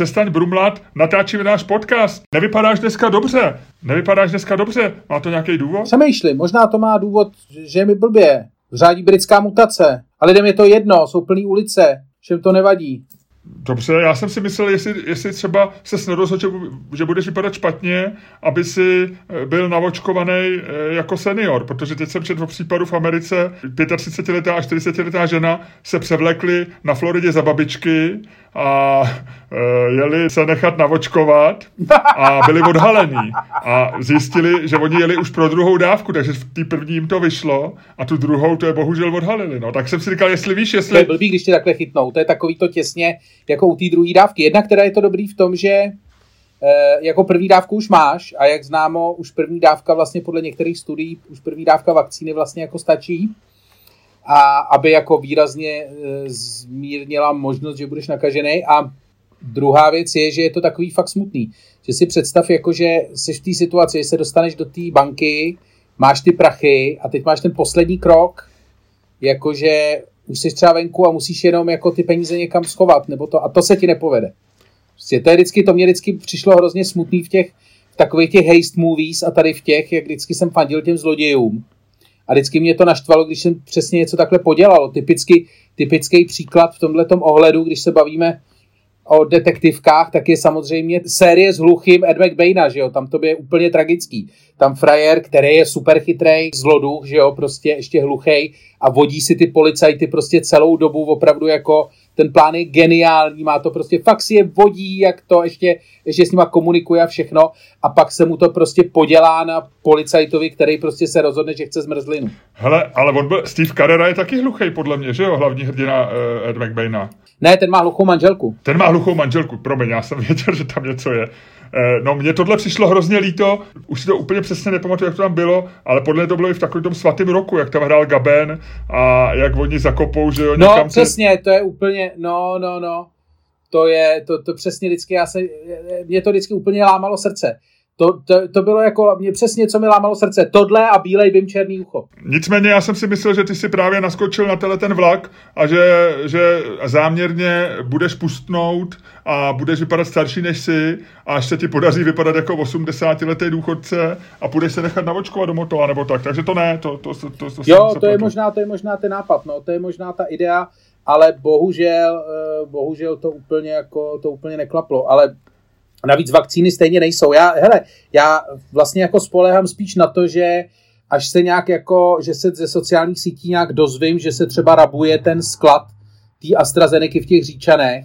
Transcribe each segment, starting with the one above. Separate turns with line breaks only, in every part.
přestaň brumlat, natáčíme náš podcast. Nevypadáš dneska dobře. Nevypadáš dneska dobře. Má to nějaký důvod?
Přemýšlím, možná to má důvod, že mi blbě. Řádí britská mutace. A lidem je to jedno, jsou plný ulice, všem to nevadí.
Dobře, já jsem si myslel, jestli, jestli třeba se nerozhodl, že, že budeš vypadat špatně, aby si eh, byl navočkovaný eh, jako senior, protože teď jsem četl případu v Americe, 35-letá a 40-letá žena se převlekly na Floridě za babičky a e, jeli se nechat navočkovat a byli odhalení. A zjistili, že oni jeli už pro druhou dávku, takže v té první jim to vyšlo a tu druhou to je bohužel odhalili. No. Tak jsem si říkal, jestli víš, jestli...
To je blbý, když tě takhle chytnou. To je takový to těsně jako u té druhé dávky. Jedna, která je to dobrý v tom, že e, jako první dávku už máš a jak známo, už první dávka vlastně podle některých studií, už první dávka vakcíny vlastně jako stačí a aby jako výrazně e, zmírnila možnost, že budeš nakažený. A druhá věc je, že je to takový fakt smutný. Že si představ, jako, že jsi v té situaci, že se dostaneš do té banky, máš ty prachy a teď máš ten poslední krok, jakože už jsi třeba venku a musíš jenom jako ty peníze někam schovat, nebo to, a to se ti nepovede. Prostě to je vždycky, to mě vždycky přišlo hrozně smutný v těch v takových těch haste movies a tady v těch, jak vždycky jsem fandil těm zlodějům, a vždycky mě to naštvalo, když jsem přesně něco takhle podělal. Typicky, typický příklad v tomhle ohledu, když se bavíme o detektivkách, tak je samozřejmě série s hluchým Ed McBaina, že jo, tam to je úplně tragický. Tam frajer, který je super chytrý, zloduch, že jo, prostě ještě hluchý a vodí si ty policajty prostě celou dobu opravdu jako ten plán je geniální, má to prostě, fakt si je vodí, jak to ještě, ještě s nima komunikuje a všechno a pak se mu to prostě podělá na policajtovi, který prostě se rozhodne, že chce zmrzlinu.
Hele, ale on byl, Steve Carrera je taky hluchý podle mě, že jo, hlavní hrdina uh, Ed McBaina.
Ne, ten má hluchou manželku.
Ten má hluchou manželku, promiň, já jsem věděl, že tam něco je. Eh, no, mně tohle přišlo hrozně líto, už si to úplně přesně nepamatuju, jak to tam bylo, ale podle mě to bylo i v takovém tom svatém roku, jak tam hrál Gaben a jak oni zakopou, že jo,
No, někam přesně, to je úplně, no, no, no, to je, to, to přesně vždycky, já se, mě to vždycky úplně lámalo srdce. To, to, to bylo jako mě přesně, co mi lámalo srdce. Tohle a bílej bym černý ucho.
Nicméně já jsem si myslel, že ty si právě naskočil na tenhle ten vlak a že, že záměrně budeš pustnout a budeš vypadat starší než si a až se ti podaří vypadat jako 80-letý důchodce a budeš se nechat navočkovat do motola nebo tak. Takže to ne, to, to, to, to, to
Jo, to je, možná, to je možná ten nápad, no, to je možná ta idea, ale bohužel, eh, bohužel to úplně jako, to úplně neklaplo, ale Navíc vakcíny stejně nejsou. Já, hele, já vlastně jako spolehám spíš na to, že až se nějak jako, že se ze sociálních sítí nějak dozvím, že se třeba rabuje ten sklad té AstraZeneca v těch říčanech,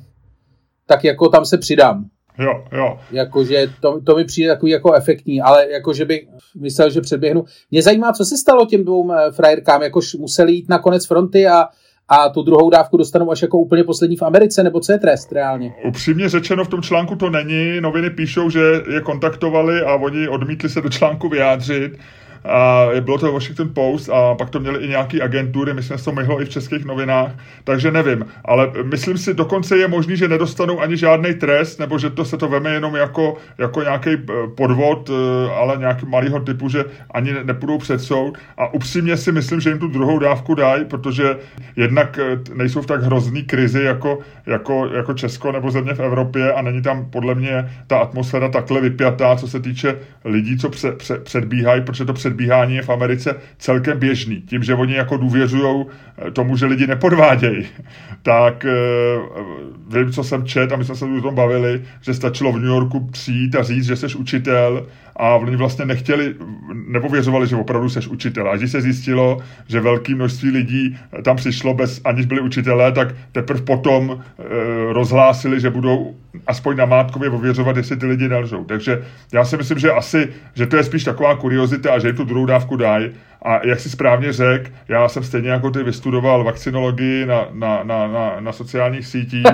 tak jako tam se přidám.
Jo, jo.
Jakože to, to mi přijde takový jako efektní, ale jakože bych myslel, že předběhnu. Mě zajímá, co se stalo těm dvou eh, frajerkám, jakož museli jít na konec fronty a a tu druhou dávku dostanou až jako úplně poslední v Americe, nebo co je trest reálně?
Upřímně řečeno v tom článku to není. Noviny píšou, že je kontaktovali a oni odmítli se do článku vyjádřit a bylo to Washington Post a pak to měli i nějaký agentury, myslím, že to myhlo i v českých novinách, takže nevím, ale myslím si, dokonce je možný, že nedostanou ani žádný trest, nebo že to se to veme jenom jako, jako nějaký eh, podvod, eh, ale nějaký malýho typu, že ani nepůjdou před soud. A upřímně si myslím, že jim tu druhou dávku dají, protože jednak eh, nejsou v tak hrozný krizi jako, jako, jako Česko nebo země v Evropě a není tam podle mě ta atmosféra takhle vypjatá, co se týče lidí, co pře, pře, předbíhají, protože to před předbíhání je v Americe celkem běžný. Tím, že oni jako důvěřují eh, tomu, že lidi nepodvádějí, tak eh, vím, co jsem čet a my jsme se o tom bavili, že stačilo v New Yorku přijít a říct, že jsi učitel a oni vlastně nechtěli, nepověřovali, že opravdu seš učitel. A když se zjistilo, že velké množství lidí tam přišlo bez, aniž byli učitelé, tak teprve potom e, rozhlásili, že budou aspoň na mátkově ověřovat, jestli ty lidi nelžou. Takže já si myslím, že asi, že to je spíš taková kuriozita a že tu druhou dávku dají a jak si správně řekl, já jsem stejně jako ty vystudoval vakcinologii na, na, na, na, na sociálních sítích.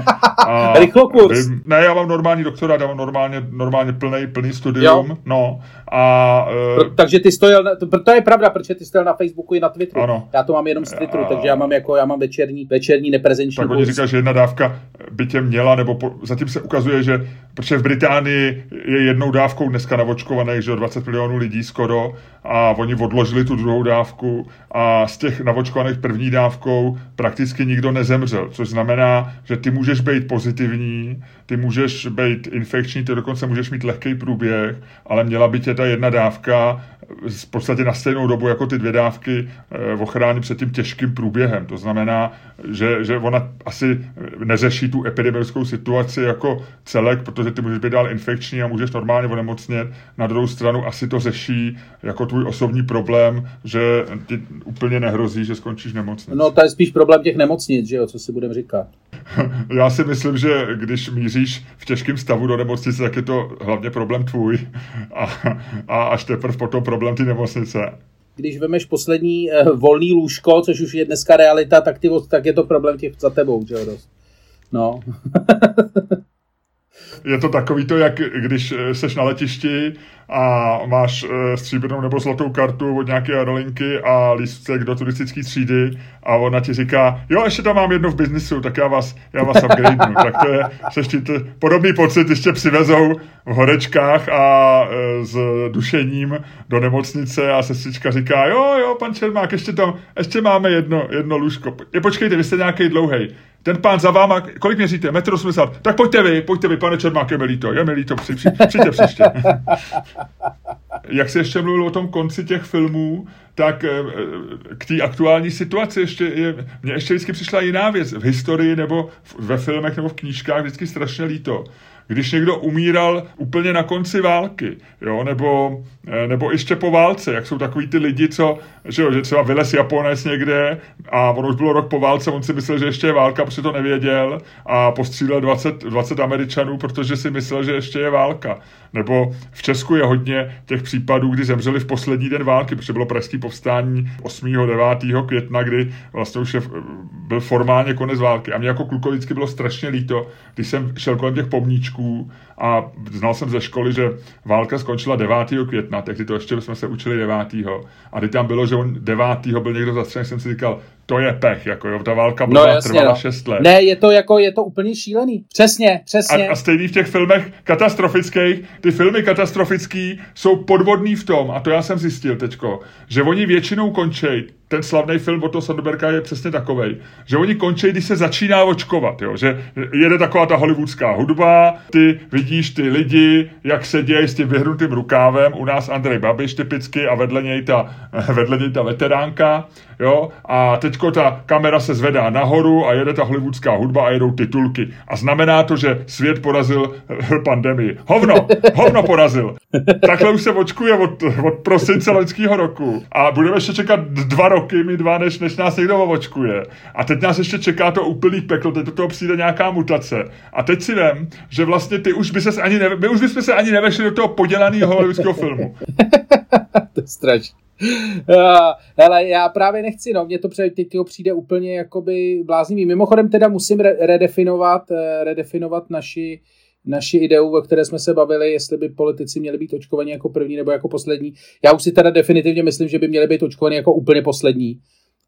A Rychlokurs.
Ne, já mám normální doktorát, já mám normálně, normálně plný, plný studium. Jo. No, a,
uh, takže ty stojil, to, to je pravda, protože ty stojil na Facebooku i na Twitteru. Ano. Já to mám jenom z Twitteru, a, takže já mám jako, já mám večerní, večerní neprezenční
Tak oni říkají, že jedna dávka by tě měla, nebo po, zatím se ukazuje, že protože v Británii je jednou dávkou dneska navočkovaných, že 20 milionů lidí skoro, a oni odložili tu druhou druhou dávku a z těch navočkovaných první dávkou prakticky nikdo nezemřel, což znamená, že ty můžeš být pozitivní, ty můžeš být infekční, ty dokonce můžeš mít lehký průběh, ale měla by tě ta jedna dávka v podstatě na stejnou dobu jako ty dvě dávky eh, ochránit před tím těžkým průběhem. To znamená, že, že ona asi neřeší tu epidemickou situaci jako celek, protože ty můžeš být dál infekční a můžeš normálně onemocnět. Na druhou stranu asi to řeší jako tvůj osobní problém, že ti úplně nehrozí, že skončíš nemocnici.
No to je spíš problém těch nemocnic, že jo, co si budeme říkat.
Já si myslím, že když míříš v těžkém stavu do nemocnice, tak je to hlavně problém tvůj a, a až teprve potom problém ty nemocnice
když vemeš poslední uh, volný lůžko, což už je dneska realita, tak, ty, tak je to problém těch za tebou, že jo, dost. No.
je to takový to, jak když eh, seš na letišti a máš e, stříbrnou nebo zlatou kartu od nějaké aerolinky a lístek do turistické třídy a ona ti říká, jo, ještě tam mám jedno v biznisu, tak já vás, já vás upgradenu. tak to je, seš ti podobný pocit ještě přivezou v horečkách a e, s dušením do nemocnice a sestřička říká, jo, jo, pan Čermák, ještě tam, ještě máme jedno, jedno lůžko. Je, počkejte, vy jste nějaký dlouhý. Ten pán za váma, kolik měříte? Metr 80. Tak pojďte vy, pojďte vy, pane Čermák, je mi líto, je mi líto, při, při, přijďte příště. Jak se ještě mluvil o tom konci těch filmů, tak eh, k té aktuální situaci ještě je, mně ještě vždycky přišla jiná věc. V historii nebo ve filmech nebo v knížkách vždycky strašně líto když někdo umíral úplně na konci války, jo, nebo, eh, nebo ještě po válce, jak jsou takový ty lidi, co, že, jo, že třeba vylez Japonec někde a ono už bylo rok po válce, on si myslel, že ještě je válka, protože to nevěděl a postřílel 20, 20 Američanů, protože si myslel, že ještě je válka. Nebo v Česku je hodně těch případů, kdy zemřeli v poslední den války, protože bylo pražský povstání 8. 9. května, kdy vlastně už je, byl formálně konec války. A mě jako klukovi vždycky bylo strašně líto, když jsem šel kolem těch pomníčků a znal jsem ze školy, že válka skončila 9. května, tehdy to ještě jsme se učili 9. A kdy tam bylo, že on 9. byl někdo zastřelený, jsem si říkal, to je pech, jako jo, ta válka byla no, jasně, trvala no. 6 let.
Ne, je to jako, je to úplně šílený. Přesně, přesně.
A, a stejný v těch filmech katastrofických, ty filmy katastrofický jsou podvodný v tom, a to já jsem zjistil teďko, že oni většinou končí ten slavný film od toho Sandberga je přesně takový, že oni končí, když se začíná očkovat, jo? že jede taková ta hollywoodská hudba, ty vidíš ty lidi, jak se dějí s tím vyhrnutým rukávem, u nás Andrej Babiš typicky a vedle něj ta, vedle něj ta veteránka, jo, a teďko ta kamera se zvedá nahoru a jede ta hollywoodská hudba a jedou titulky. A znamená to, že svět porazil pandemii. Hovno, hovno porazil. Takhle už se očkuje od, od prosince loňského roku. A budeme ještě čekat dva roky, my dva, než, než nás někdo očkuje. A teď nás ještě čeká to úplný peklo, teď do toho přijde nějaká mutace. A teď si vím, že vlastně ty už by se ani neve, my už bychom se ani nevešli do toho podělaného hollywoodského filmu.
to je strašné. Hele, já právě nechci, no, mně to teď přijde úplně jakoby bláznivý. Mimochodem teda musím re- redefinovat, eh, redefinovat naši, naši ideu, o které jsme se bavili, jestli by politici měli být očkovaní jako první nebo jako poslední. Já už si teda definitivně myslím, že by měli být očkovaní jako úplně poslední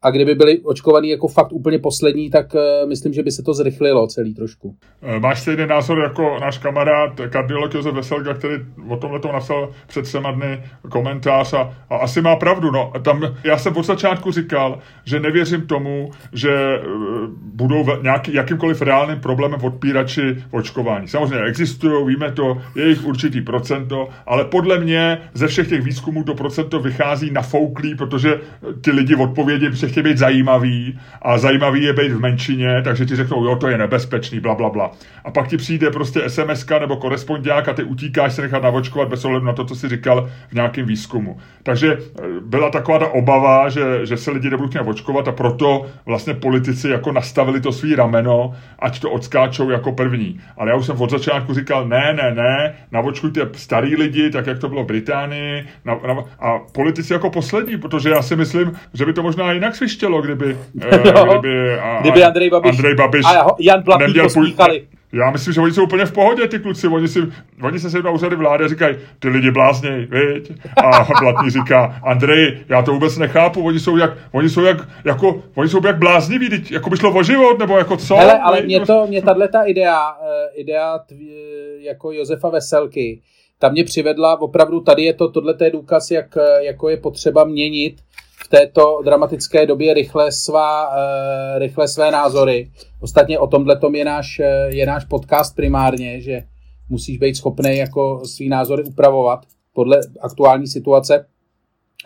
a kdyby byli očkovaní jako fakt úplně poslední, tak uh, myslím, že by se to zrychlilo celý trošku.
Eh, máš stejný názor jako náš kamarád kardiolog Josef Veselga, který o tomhle to napsal před třema dny komentář a, a asi má pravdu. No. Tam, já jsem od začátku říkal, že nevěřím tomu, že uh, budou nějaký, jakýmkoliv reálným problémem odpírači očkování. Samozřejmě existují, víme to, je jich určitý procento, ale podle mě ze všech těch výzkumů to procento vychází nafouklý, protože ty lidi odpovědí chtějí být zajímavý a zajímavý je být v menšině, takže ti řeknou, jo, to je nebezpečný, bla, bla, bla. A pak ti přijde prostě SMS nebo korespondiák a ty utíkáš se nechat navočkovat bez ohledu na to, co jsi říkal v nějakém výzkumu. Takže e, byla taková ta obava, že, že se lidi nebudou chtít očkovat a proto vlastně politici jako nastavili to svý rameno, ať to odskáčou jako první. Ale já už jsem od začátku říkal, ne, ne, ne, navočkujte starý lidi, tak jak to bylo v Británii, na, na, a politici jako poslední, protože já si myslím, že by to možná jinak svištělo, kdyby, eh, kdyby,
a, kdyby Andrej Babiš,
Andrej Babiš
a Jan Blatný
posmíchali. Já myslím, že oni jsou úplně v pohodě, ty kluci. Oni, si, oni se sednou na úřady vlády a říkají, ty lidi blázněj, viď? A Blatný říká, Andrej, já to vůbec nechápu, oni jsou jak, oni jsou jak, jako, oni jsou jak blázniví, teď, jako by šlo o život, nebo jako co?
Hele, ale mě to, mě tahle ta idea, uh, idea tv, jako Josefa Veselky, ta mě přivedla, opravdu tady je to, tohle je důkaz, jak, jako je potřeba měnit této dramatické době rychle, svá, rychle své názory. Ostatně o tomhle je náš, je náš podcast primárně, že musíš být schopný jako svý názory upravovat podle aktuální situace,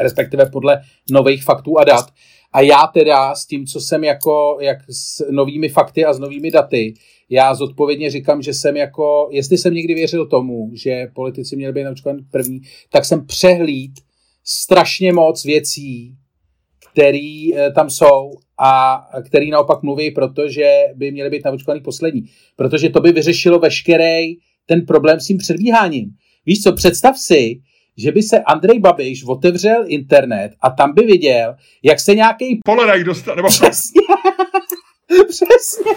respektive podle nových faktů a dat. A já teda s tím, co jsem jako, jak s novými fakty a s novými daty, já zodpovědně říkám, že jsem jako, jestli jsem někdy věřil tomu, že politici měli být naočkovaní první, tak jsem přehlíd strašně moc věcí, který e, tam jsou a který naopak mluví, protože by měly být naočkovaný poslední. Protože to by vyřešilo veškerý ten problém s tím předbíháním. Víš co, představ si, že by se Andrej Babiš otevřel internet a tam by viděl, jak se nějaký
Poledajk dostal, nebo...
Přesně. Přesně.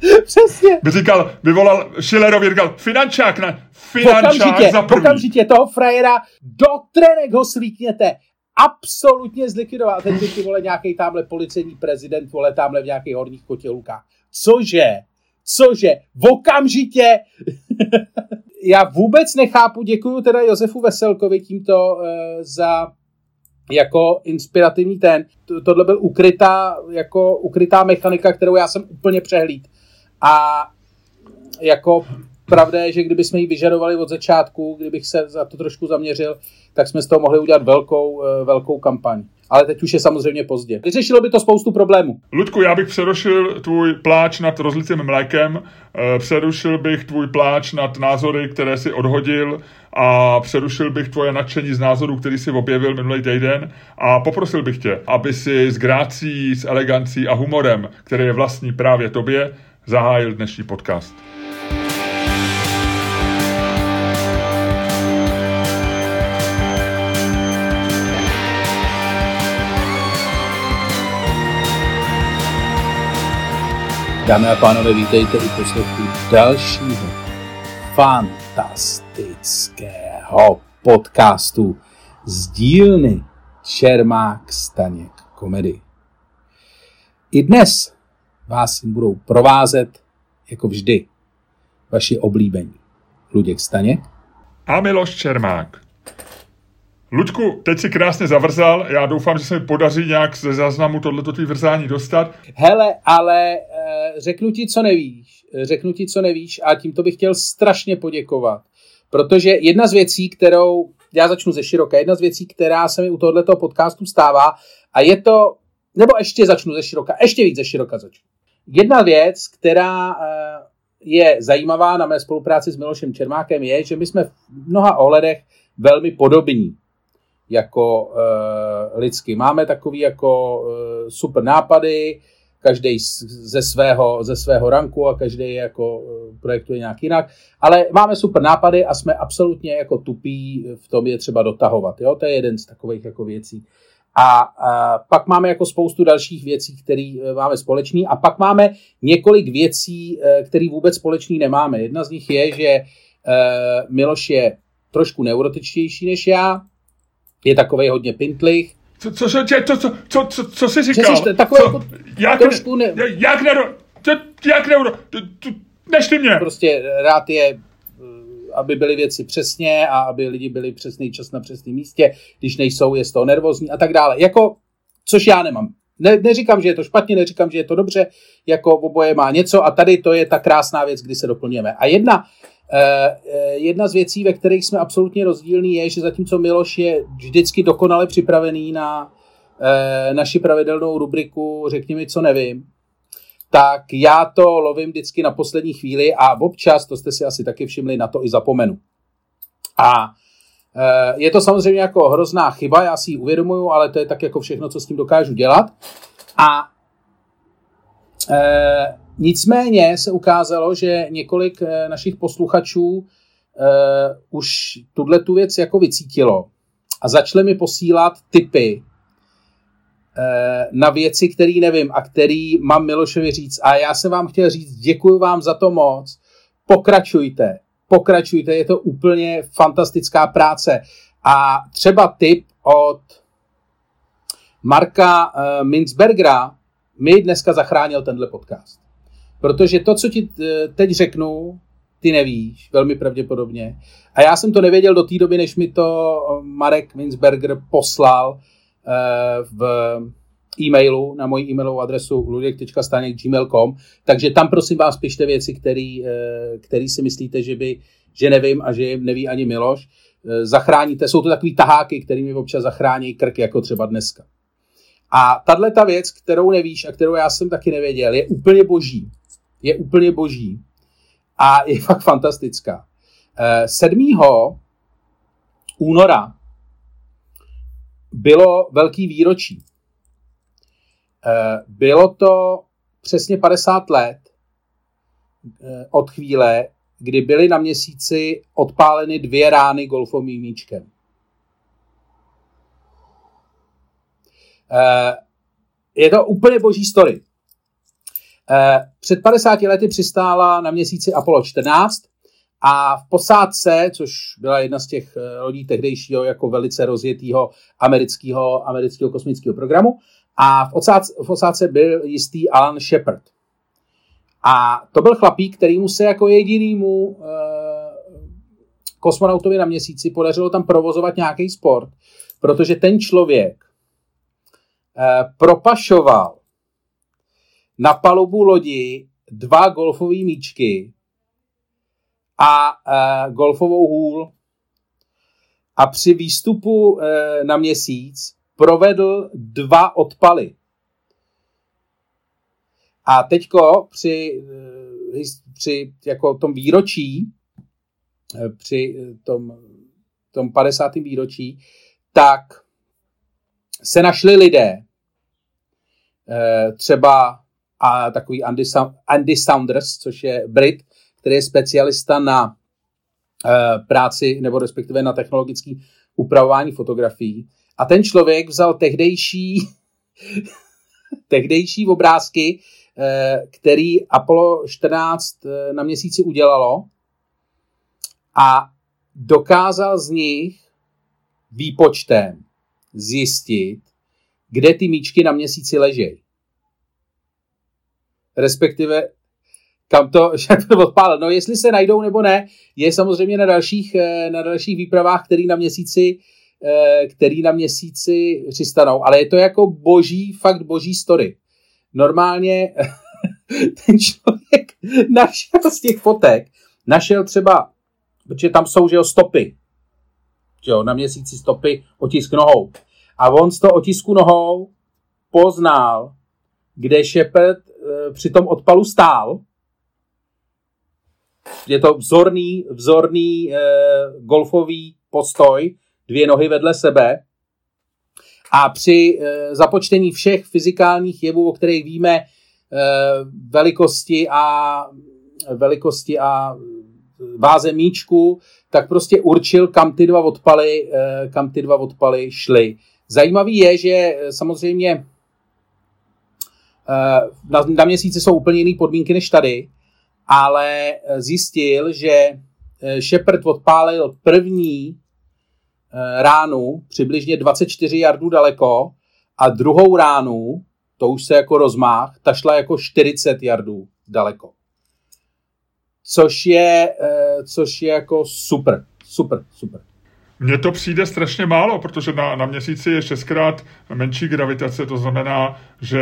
Přesně.
By říkal, vyvolal Schillerovi, říkal, finančák na, finančák
okamžitě,
za první.
okamžitě toho frajera do trenek ho slíkněte. Absolutně zlikvidovat. Teď by ty vole nějaký tamhle policejní prezident, vole tamhle v nějakých horních kotělukách. Cože? Cože? V okamžitě já vůbec nechápu, děkuji teda Josefu Veselkovi tímto uh, za jako inspirativní ten. Tohle byl ukrytá, jako ukrytá mechanika, kterou já jsem úplně přehlíd. A jako pravda je, že kdybychom ji vyžadovali od začátku, kdybych se za to trošku zaměřil, tak jsme z toho mohli udělat velkou, eh, velkou kampaň ale teď už je samozřejmě pozdě. Vyřešilo by to spoustu problémů.
Ludku, já bych přerušil tvůj pláč nad rozlitým mlékem, eh, přerušil bych tvůj pláč nad názory, které si odhodil a přerušil bych tvoje nadšení z názorů, který si objevil minulý týden a poprosil bych tě, aby si s grácí, s elegancí a humorem, který je vlastní právě tobě, zahájil dnešní podcast.
Dámy a pánové, vítejte u poslechu dalšího fantastického podcastu z dílny Čermák Staněk komedy. I dnes vás budou provázet, jako vždy, vaši oblíbení Luděk Staněk
a Miloš Čermák. Luďku, teď si krásně zavrzal, já doufám, že se mi podaří nějak ze záznamu tohleto tvý vrzání dostat.
Hele, ale řeknu ti, co nevíš, řeknu ti, co nevíš a tímto bych chtěl strašně poděkovat, protože jedna z věcí, kterou, já začnu ze široka, jedna z věcí, která se mi u tohoto podcastu stává a je to, nebo ještě začnu ze široka, ještě víc ze široka začnu. Jedna věc, která e, je zajímavá na mé spolupráci s Milošem Čermákem, je, že my jsme v mnoha ohledech velmi podobní jako uh, lidsky. Máme takový jako uh, super nápady, každý ze svého, ze svého ranku a každý jako uh, projektuje nějak jinak, ale máme super nápady a jsme absolutně jako tupí v tom je třeba dotahovat. Jo? To je jeden z takových jako věcí. A, a pak máme jako spoustu dalších věcí, které máme společný a pak máme několik věcí, které vůbec společný nemáme. Jedna z nich je, že Miloš je trošku neurotičtější než já, je takový hodně pintlich.
Co, co, co, co, co, co, co, co jsi říkal?
Jsi takový co, jako jak, trošku ne...
Jak neuro... Jak neuro... Nešli mě.
Prostě rád je eh, aby byly věci přesně a aby lidi byli přesný čas na přesném místě, když nejsou, je z toho nervózní a tak dále. Jako, což já nemám. Ne, neříkám, že je to špatně, neříkám, že je to dobře, jako oboje má něco a tady to je ta krásná věc, kdy se doplňujeme. A jedna jedna z věcí, ve kterých jsme absolutně rozdílní, je, že zatímco Miloš je vždycky dokonale připravený na eh, naši pravidelnou rubriku Řekni mi, co nevím, tak já to lovím vždycky na poslední chvíli a občas, to jste si asi taky všimli, na to i zapomenu. A je to samozřejmě jako hrozná chyba, já si ji uvědomuju, ale to je tak jako všechno, co s tím dokážu dělat. A Nicméně se ukázalo, že několik eh, našich posluchačů uh, už tuhle tu věc jako vycítilo a začali mi posílat tipy uh, na věci, které nevím a který mám Milošovi říct. A já jsem vám chtěl říct, děkuji vám za to moc, pokračujte, pokračujte, je to úplně fantastická práce. A třeba tip od Marka Minzbergera mi dneska zachránil tenhle podcast. Protože to, co ti eh, teď řeknu, ty nevíš, velmi pravděpodobně. A já jsem to nevěděl do té doby, než mi to eh, Marek Minsberger poslal v e-mailu na moji e-mailovou adresu ludek.staněk.gmail.com, takže tam prosím vás pište věci, který, který si myslíte, že by, že nevím a že neví ani Miloš. Zachráníte, jsou to takový taháky, kterými občas zachrání krk, jako třeba dneska. A tahle ta věc, kterou nevíš a kterou já jsem taky nevěděl, je úplně boží. Je úplně boží. A je fakt fantastická. 7. Eh, února bylo velký výročí. Eh, bylo to přesně 50 let eh, od chvíle, kdy byly na měsíci odpáleny dvě rány golfovým míčkem. Je to úplně boží story. Před 50 lety přistála na měsíci Apollo 14 a v posádce, což byla jedna z těch eh, lodí tehdejšího jako velice rozjetého amerického, amerického kosmického programu, a v osádce, v osádce byl jistý Alan Shepard. A to byl chlapík, který mu se jako jedinýmu e, kosmonautovi na měsíci podařilo tam provozovat nějaký sport, protože ten člověk e, propašoval na palubu lodi dva golfové míčky a e, golfovou hůl a při výstupu e, na měsíc provedl dva odpaly. A teďko při, e, při jako tom výročí, e, při tom, tom 50. výročí, tak se našli lidé, e, třeba a takový Andy, Andy Saunders, což je Brit, který je specialista na uh, práci nebo respektive na technologické upravování fotografií. A ten člověk vzal tehdejší, tehdejší obrázky, uh, který Apollo 14 uh, eh, na měsíci udělalo a dokázal z nich výpočtem zjistit, kde ty míčky na měsíci ležejí. Respektive kam to, to odpálil. No jestli se najdou nebo ne, je samozřejmě na dalších, eh, na dalších výpravách, který na měsíci eh, který na měsíci přistanou, ale je to jako boží, fakt boží story. Normálně ten člověk našel z těch fotek, našel třeba, protože tam jsou, že jo, stopy, že jo, na měsíci stopy, otisk nohou. A on z toho otisku nohou poznal, kde Shepard při tom odpalu stál je to vzorný, vzorný e, golfový postoj, dvě nohy vedle sebe. A při e, započtení všech fyzikálních jevů, o kterých víme, e, velikosti a velikosti a váze míčku, tak prostě určil, kam ty dva odpaly, e, kam ty dva odpaly šly. Zajímavý je, že samozřejmě na, na měsíci jsou úplně jiné podmínky než tady, ale eh, zjistil, že eh, Shepard odpálil první eh, ránu přibližně 24 jardů daleko a druhou ránu, to už se jako rozmáh, ta šla jako 40 jardů daleko. Což je, což je jako super, super, super.
Mně to přijde strašně málo, protože na, na měsíci je šestkrát menší gravitace, to znamená, že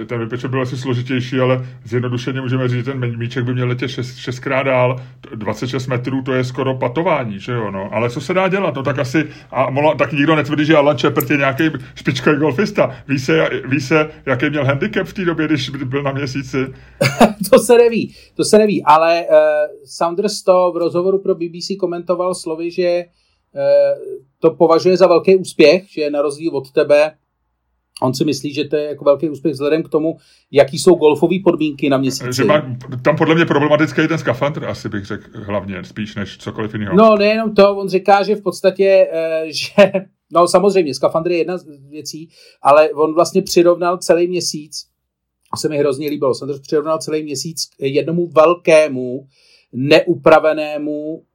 eh, ten vypeček byl asi složitější, ale zjednodušeně můžeme říct, že ten míček by měl letět šest, šestkrát dál, 26 metrů, to je skoro patování, že jo, no. Ale co se dá dělat? No tak asi, a mola, tak nikdo netvrdí, že Alan Shepard je nějaký špičkový golfista. Ví se, ví se, jaký měl handicap v té době, když byl na měsíci?
to se neví, to se neví, ale uh, Saunders to v rozhovoru pro BBC komentoval slovy, že to považuje za velký úspěch, že na rozdíl od tebe On si myslí, že to je jako velký úspěch vzhledem k tomu, jaký jsou golfové podmínky na měsíci. Že má,
tam podle mě problematický je ten skafandr, asi bych řekl hlavně, spíš než cokoliv jiného.
No, nejenom to, on říká, že v podstatě, eh, že, no samozřejmě, skafandr je jedna z věcí, ale on vlastně přirovnal celý měsíc, se mi hrozně líbilo, jsem přirovnal celý měsíc k jednomu velkému, neupravenému Eh,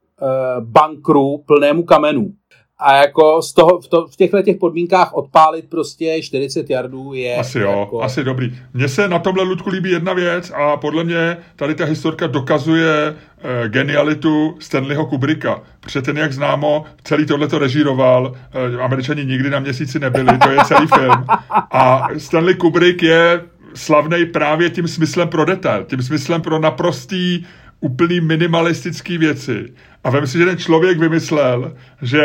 bankru plnému kamenů. a jako z toho, v, to, v těchto těch podmínkách odpálit prostě 40 jardů je...
Asi jo,
jako...
asi dobrý. Mně se na tomhle, Ludku, líbí jedna věc a podle mě tady ta historka dokazuje eh, genialitu Stanleyho Kubricka, protože ten, jak známo, celý tohle to režíroval, eh, američani nikdy na měsíci nebyli, to je celý film. A Stanley Kubrick je slavný právě tím smyslem pro detail, tím smyslem pro naprostý úplný minimalistický věci. A vem si, že ten člověk vymyslel, že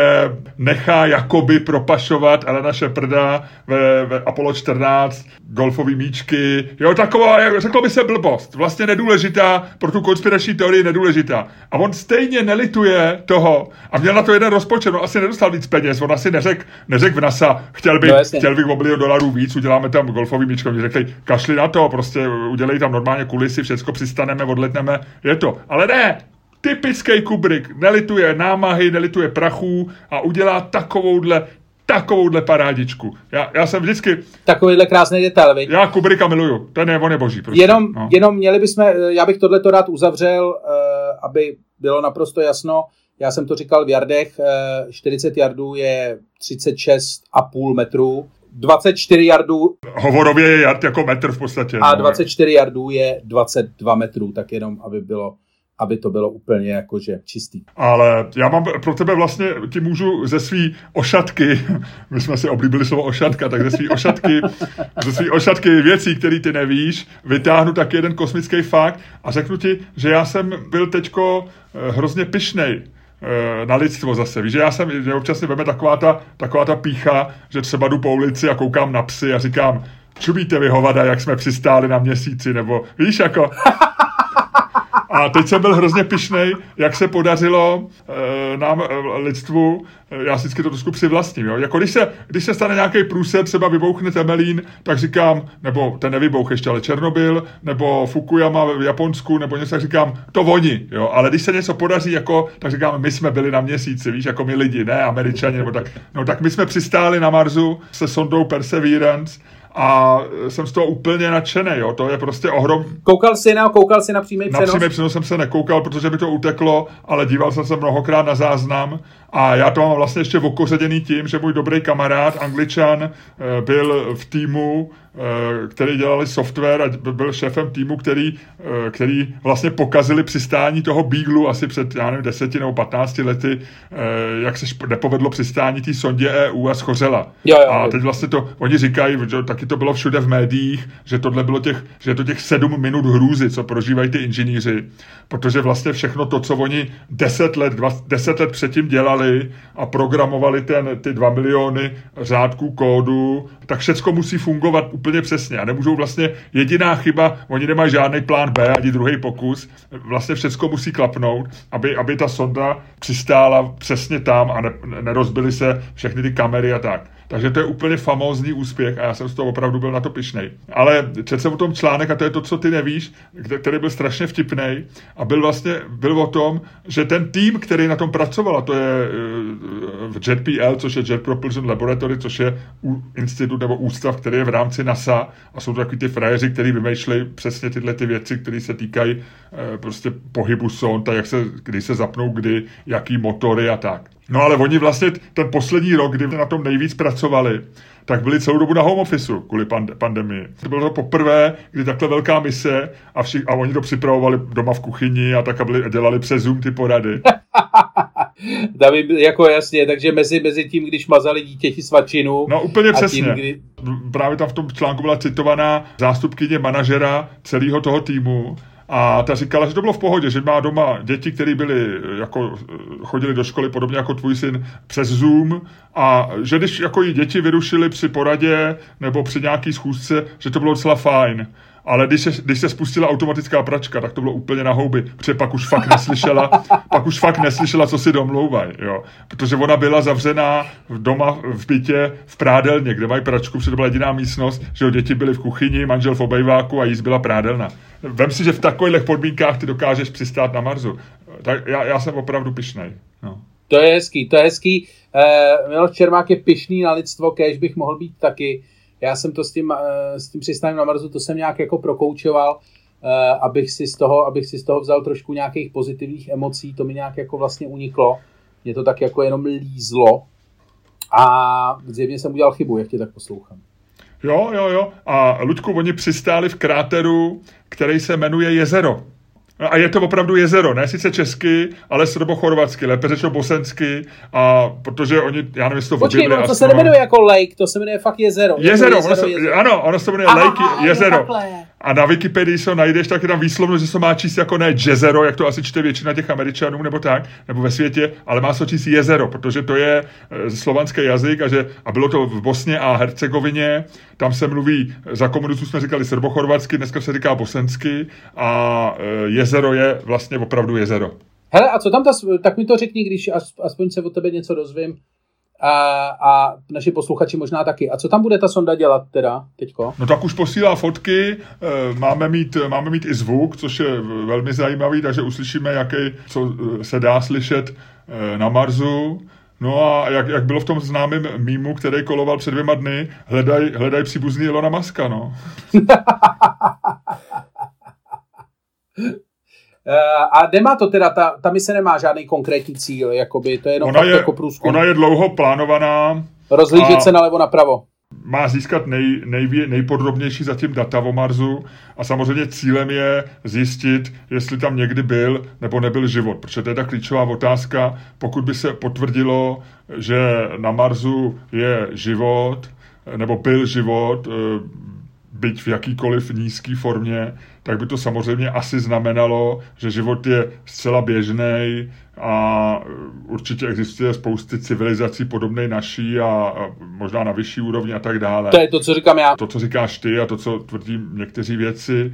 nechá jakoby propašovat Alena Shepherda ve, ve Apollo 14 golfový míčky. Jo, taková, řeklo by se blbost. Vlastně nedůležitá, pro tu konspirační teorii nedůležitá. A on stejně nelituje toho. A měl na to jeden rozpočet, on asi nedostal víc peněz, on asi neřekl neřek v NASA, chtěl bych, no, chtěl bych o milion dolarů víc, uděláme tam golfový míčko. Oni řekli, kašli na to, prostě udělej tam normálně kulisy, všechno přistaneme, odletneme, je to. Ale ne, typický Kubrick, nelituje námahy, nelituje prachů a udělá takovouhle takovouhle parádičku. Já, já jsem vždycky...
Takovýhle krásný detail, viď?
Já Kubricka miluju, ten je, on je boží. Prostě.
Jenom, no. jenom měli bychom, já bych tohleto rád uzavřel, uh, aby bylo naprosto jasno, já jsem to říkal v jardech, uh, eh, 40 jardů je 36,5 metrů, 24 jardů.
Hovorově je jard jako metr v podstatě.
A 24 no. jardů je 22 metrů, tak jenom, aby bylo aby to bylo úplně jakože čistý.
Ale já mám pro tebe vlastně, ti můžu ze svý ošatky, my jsme si oblíbili slovo ošatka, tak ze svý ošatky, ze svý ošatky věcí, které ty nevíš, vytáhnu taky jeden kosmický fakt a řeknu ti, že já jsem byl teďko eh, hrozně pyšnej eh, na lidstvo zase. Víš, že já jsem, že občas mi veme taková ta, taková ta pícha, že třeba jdu po ulici a koukám na psy a říkám, čubíte vy hovada, jak jsme přistáli na měsíci, nebo víš, jako a teď jsem byl hrozně pišnej, jak se podařilo e, nám, e, lidstvu, e, já vždycky to trošku přivlastním, jo? Jako když se, když se stane nějaký průser, třeba vybouchne Temelín, tak říkám, nebo ten nevybouch ještě, ale Černobyl, nebo Fukuyama v Japonsku, nebo něco, tak říkám, to oni, jo? Ale když se něco podaří, jako, tak říkám, my jsme byli na měsíci, víš, jako my lidi, ne američani, nebo tak. No tak my jsme přistáli na Marsu se sondou Perseverance, a jsem z toho úplně nadšený, jo, to je prostě ohrom.
Koukal jsi na, koukal jsi na přímý přenos?
Na přímý přenos jsem se nekoukal, protože by to uteklo, ale díval jsem se mnohokrát na záznam a já to mám vlastně ještě okoředěný tím, že můj dobrý kamarád, angličan, eh, byl v týmu, eh, který dělali software a byl šéfem týmu, který, eh, který vlastně pokazili přistání toho Beaglu asi před, já nevím, deseti nebo patnácti lety, jak se nepovedlo přistání té sondě EU a schořela.
Jo, jo,
a teď vlastně to, oni říkají, že taky to bylo všude v médiích, že tohle bylo těch, že je to těch sedm minut hrůzy, co prožívají ty inženýři, protože vlastně všechno to, co oni deset let, dva, deset let předtím dělali, dělali a programovali ten, ty dva miliony řádků kódu, tak všecko musí fungovat úplně přesně a nemůžou vlastně, jediná chyba, oni nemají žádný plán B, ani druhý pokus, vlastně všecko musí klapnout, aby, aby ta sonda přistála přesně tam a ne, nerozbily se všechny ty kamery a tak. Takže to je úplně famózní úspěch a já jsem z toho opravdu byl na to pišnej. Ale četl jsem o tom článek a to je to, co ty nevíš, který byl strašně vtipný a byl vlastně byl o tom, že ten tým, který na tom pracoval, a to je eh, v JetPL, což je Jet Propulsion Laboratory, což je institut nebo ústav, který je v rámci NASA a jsou to takový ty frajeři, kteří vymýšlejí přesně tyhle ty věci, které se týkají eh, prostě pohybu sond jak se, kdy se zapnou kdy, jaký motory a tak. No ale oni vlastně ten poslední rok, kdy na tom nejvíc pracovali, tak byli celou dobu na home officeu kvůli pand- pandemii. To bylo to poprvé, kdy takhle velká mise a, vši- a oni to připravovali doma v kuchyni a tak a, byli, dělali přes Zoom ty porady.
David, jako jasně, takže mezi, mezi tím, když mazali dítěti svačinu.
No úplně přesně. Tím, kdy... Právě tam v tom článku byla citovaná zástupkyně manažera celého toho týmu, a ta říkala, že to bylo v pohodě, že má doma děti, které byly, jako, chodili do školy podobně jako tvůj syn přes Zoom a že když jako jí děti vyrušili při poradě nebo při nějaký schůzce, že to bylo docela fajn. Ale když se, když se spustila automatická pračka, tak to bylo úplně na houby, protože pak už fakt neslyšela, pak už fakt neslyšela, co si domlouvají, jo. Protože ona byla zavřená v doma v bytě v prádelně, kde mají pračku, protože to byla jediná místnost, že jo, děti byly v kuchyni, manžel v obejváku a jíst byla prádelna. Vem si, že v takových podmínkách ty dokážeš přistát na Marsu. Tak já, já jsem opravdu pišnej. No.
To je hezký, to je hezký. Uh, Miloš Čermák je pišný na lidstvo, kež bych mohl být taky. Já jsem to s tím, uh, s tím přistáním na Marsu, to jsem nějak jako prokoučoval, uh, abych, si z toho, abych si z toho vzal trošku nějakých pozitivních emocí, to mi nějak jako vlastně uniklo. Mě to tak jako jenom lízlo, A zjevně jsem udělal chybu, jak tě tak poslouchám.
Jo, jo, jo. A Ludku, oni přistáli v kráteru, který se jmenuje Jezero. A je to opravdu jezero, ne sice česky, ale srbo-chorvatsky, lépe řečeno bosensky, a protože oni, já nevím, jestli to
Počkej, no, to se nemenuje jako lake, to se jmenuje fakt jezero.
Jezero, jezero, ono se, jezero. ano, ono se jmenuje Aha, lake, jezero. A na Wikipedii se najdeš taky tam výslovno, že se má číst jako ne jezero, jak to asi čte většina těch američanů nebo tak, nebo ve světě, ale má se číst jezero, protože to je e, slovanský jazyk a, že, a bylo to v Bosně a Hercegovině, tam se mluví, za komunistů jsme říkali srbochorvatsky, dneska se říká bosensky a e, jezero je vlastně opravdu jezero.
Hele, a co tam ta, tak mi to řekni, když aspoň se o tebe něco dozvím a, a naši posluchači možná taky. A co tam bude ta sonda dělat teda teďko?
No tak už posílá fotky, eh, máme mít, máme mít i zvuk, což je velmi zajímavý, takže uslyšíme, jaký, co eh, se dá slyšet eh, na Marsu. No a jak, jak bylo v tom známém mýmu, který koloval před dvěma dny, hledaj, hledaj příbuzný Ilona Maska, no.
Eh, a nemá to teda, ta, ta mise nemá žádný konkrétní cíl, jakoby, to je jenom
ona je,
jako průzkum.
Ona je dlouho plánovaná.
Rozlížet se nalevo napravo.
Má získat nej, nejvě, nejpodrobnější zatím data o Marsu a samozřejmě cílem je zjistit, jestli tam někdy byl nebo nebyl život, protože to je ta klíčová otázka. Pokud by se potvrdilo, že na Marsu je život, nebo byl život, eh, byť v jakýkoliv nízké formě, tak by to samozřejmě asi znamenalo, že život je zcela běžný a určitě existuje spousty civilizací podobné naší a možná na vyšší úrovni a tak dále.
To je to, co říkám já.
To, co říkáš ty a to, co tvrdí někteří věci.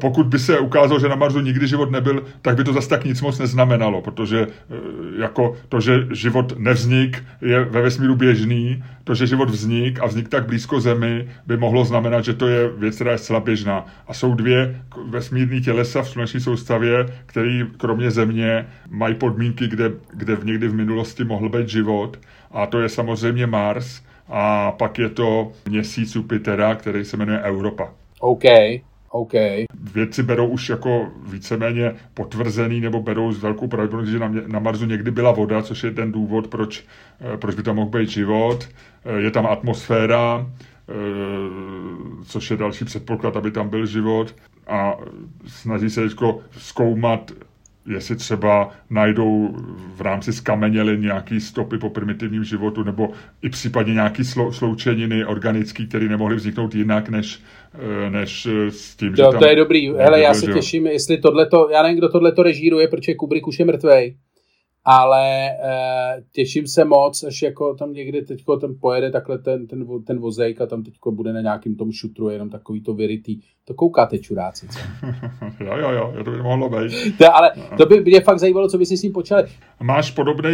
Pokud by se ukázalo, že na Marsu nikdy život nebyl, tak by to zase tak nic moc neznamenalo, protože eh, jako to, že život nevznik, je ve vesmíru běžný, to, že život vznik a vznik tak blízko Zemi, by mohlo znamenat, že to je věc, která je zcela běžná. A jsou dvě vesmírné tělesa v sluneční soustavě, které kromě Země mají podmínky, kde, kde v někdy v minulosti mohl být život. A to je samozřejmě Mars a pak je to měsíc Jupitera, který se jmenuje Europa.
OK. OK.
Věci berou už jako víceméně potvrzený nebo berou s velkou pravděpodobností, že na, mě, na Marsu někdy byla voda, což je ten důvod, proč, eh, proč by tam mohl být život. Eh, je tam atmosféra, eh, což je další předpoklad, aby tam byl život a snaží se teďko zkoumat, jestli třeba najdou v rámci skamenělin nějaký stopy po primitivním životu, nebo i případně nějaký slou, sloučeniny organické, které nemohly vzniknout jinak, než, eh, než s tím,
jo, že tam... To je dobrý. Hele, já se těším, jestli tohleto, já nevím, kdo tohleto režíruje, protože Kubrick už je mrtvej ale e, těším se moc, až jako tam někdy teďko ten pojede takhle ten, ten, ten vozejk a tam teďko bude na nějakým tom šutru jenom takový to vyrytý. To koukáte čuráci, co?
jo, jo, jo, to by mohlo být.
To, ale to by mě fakt zajímalo, co by si s ním počali.
Máš podobný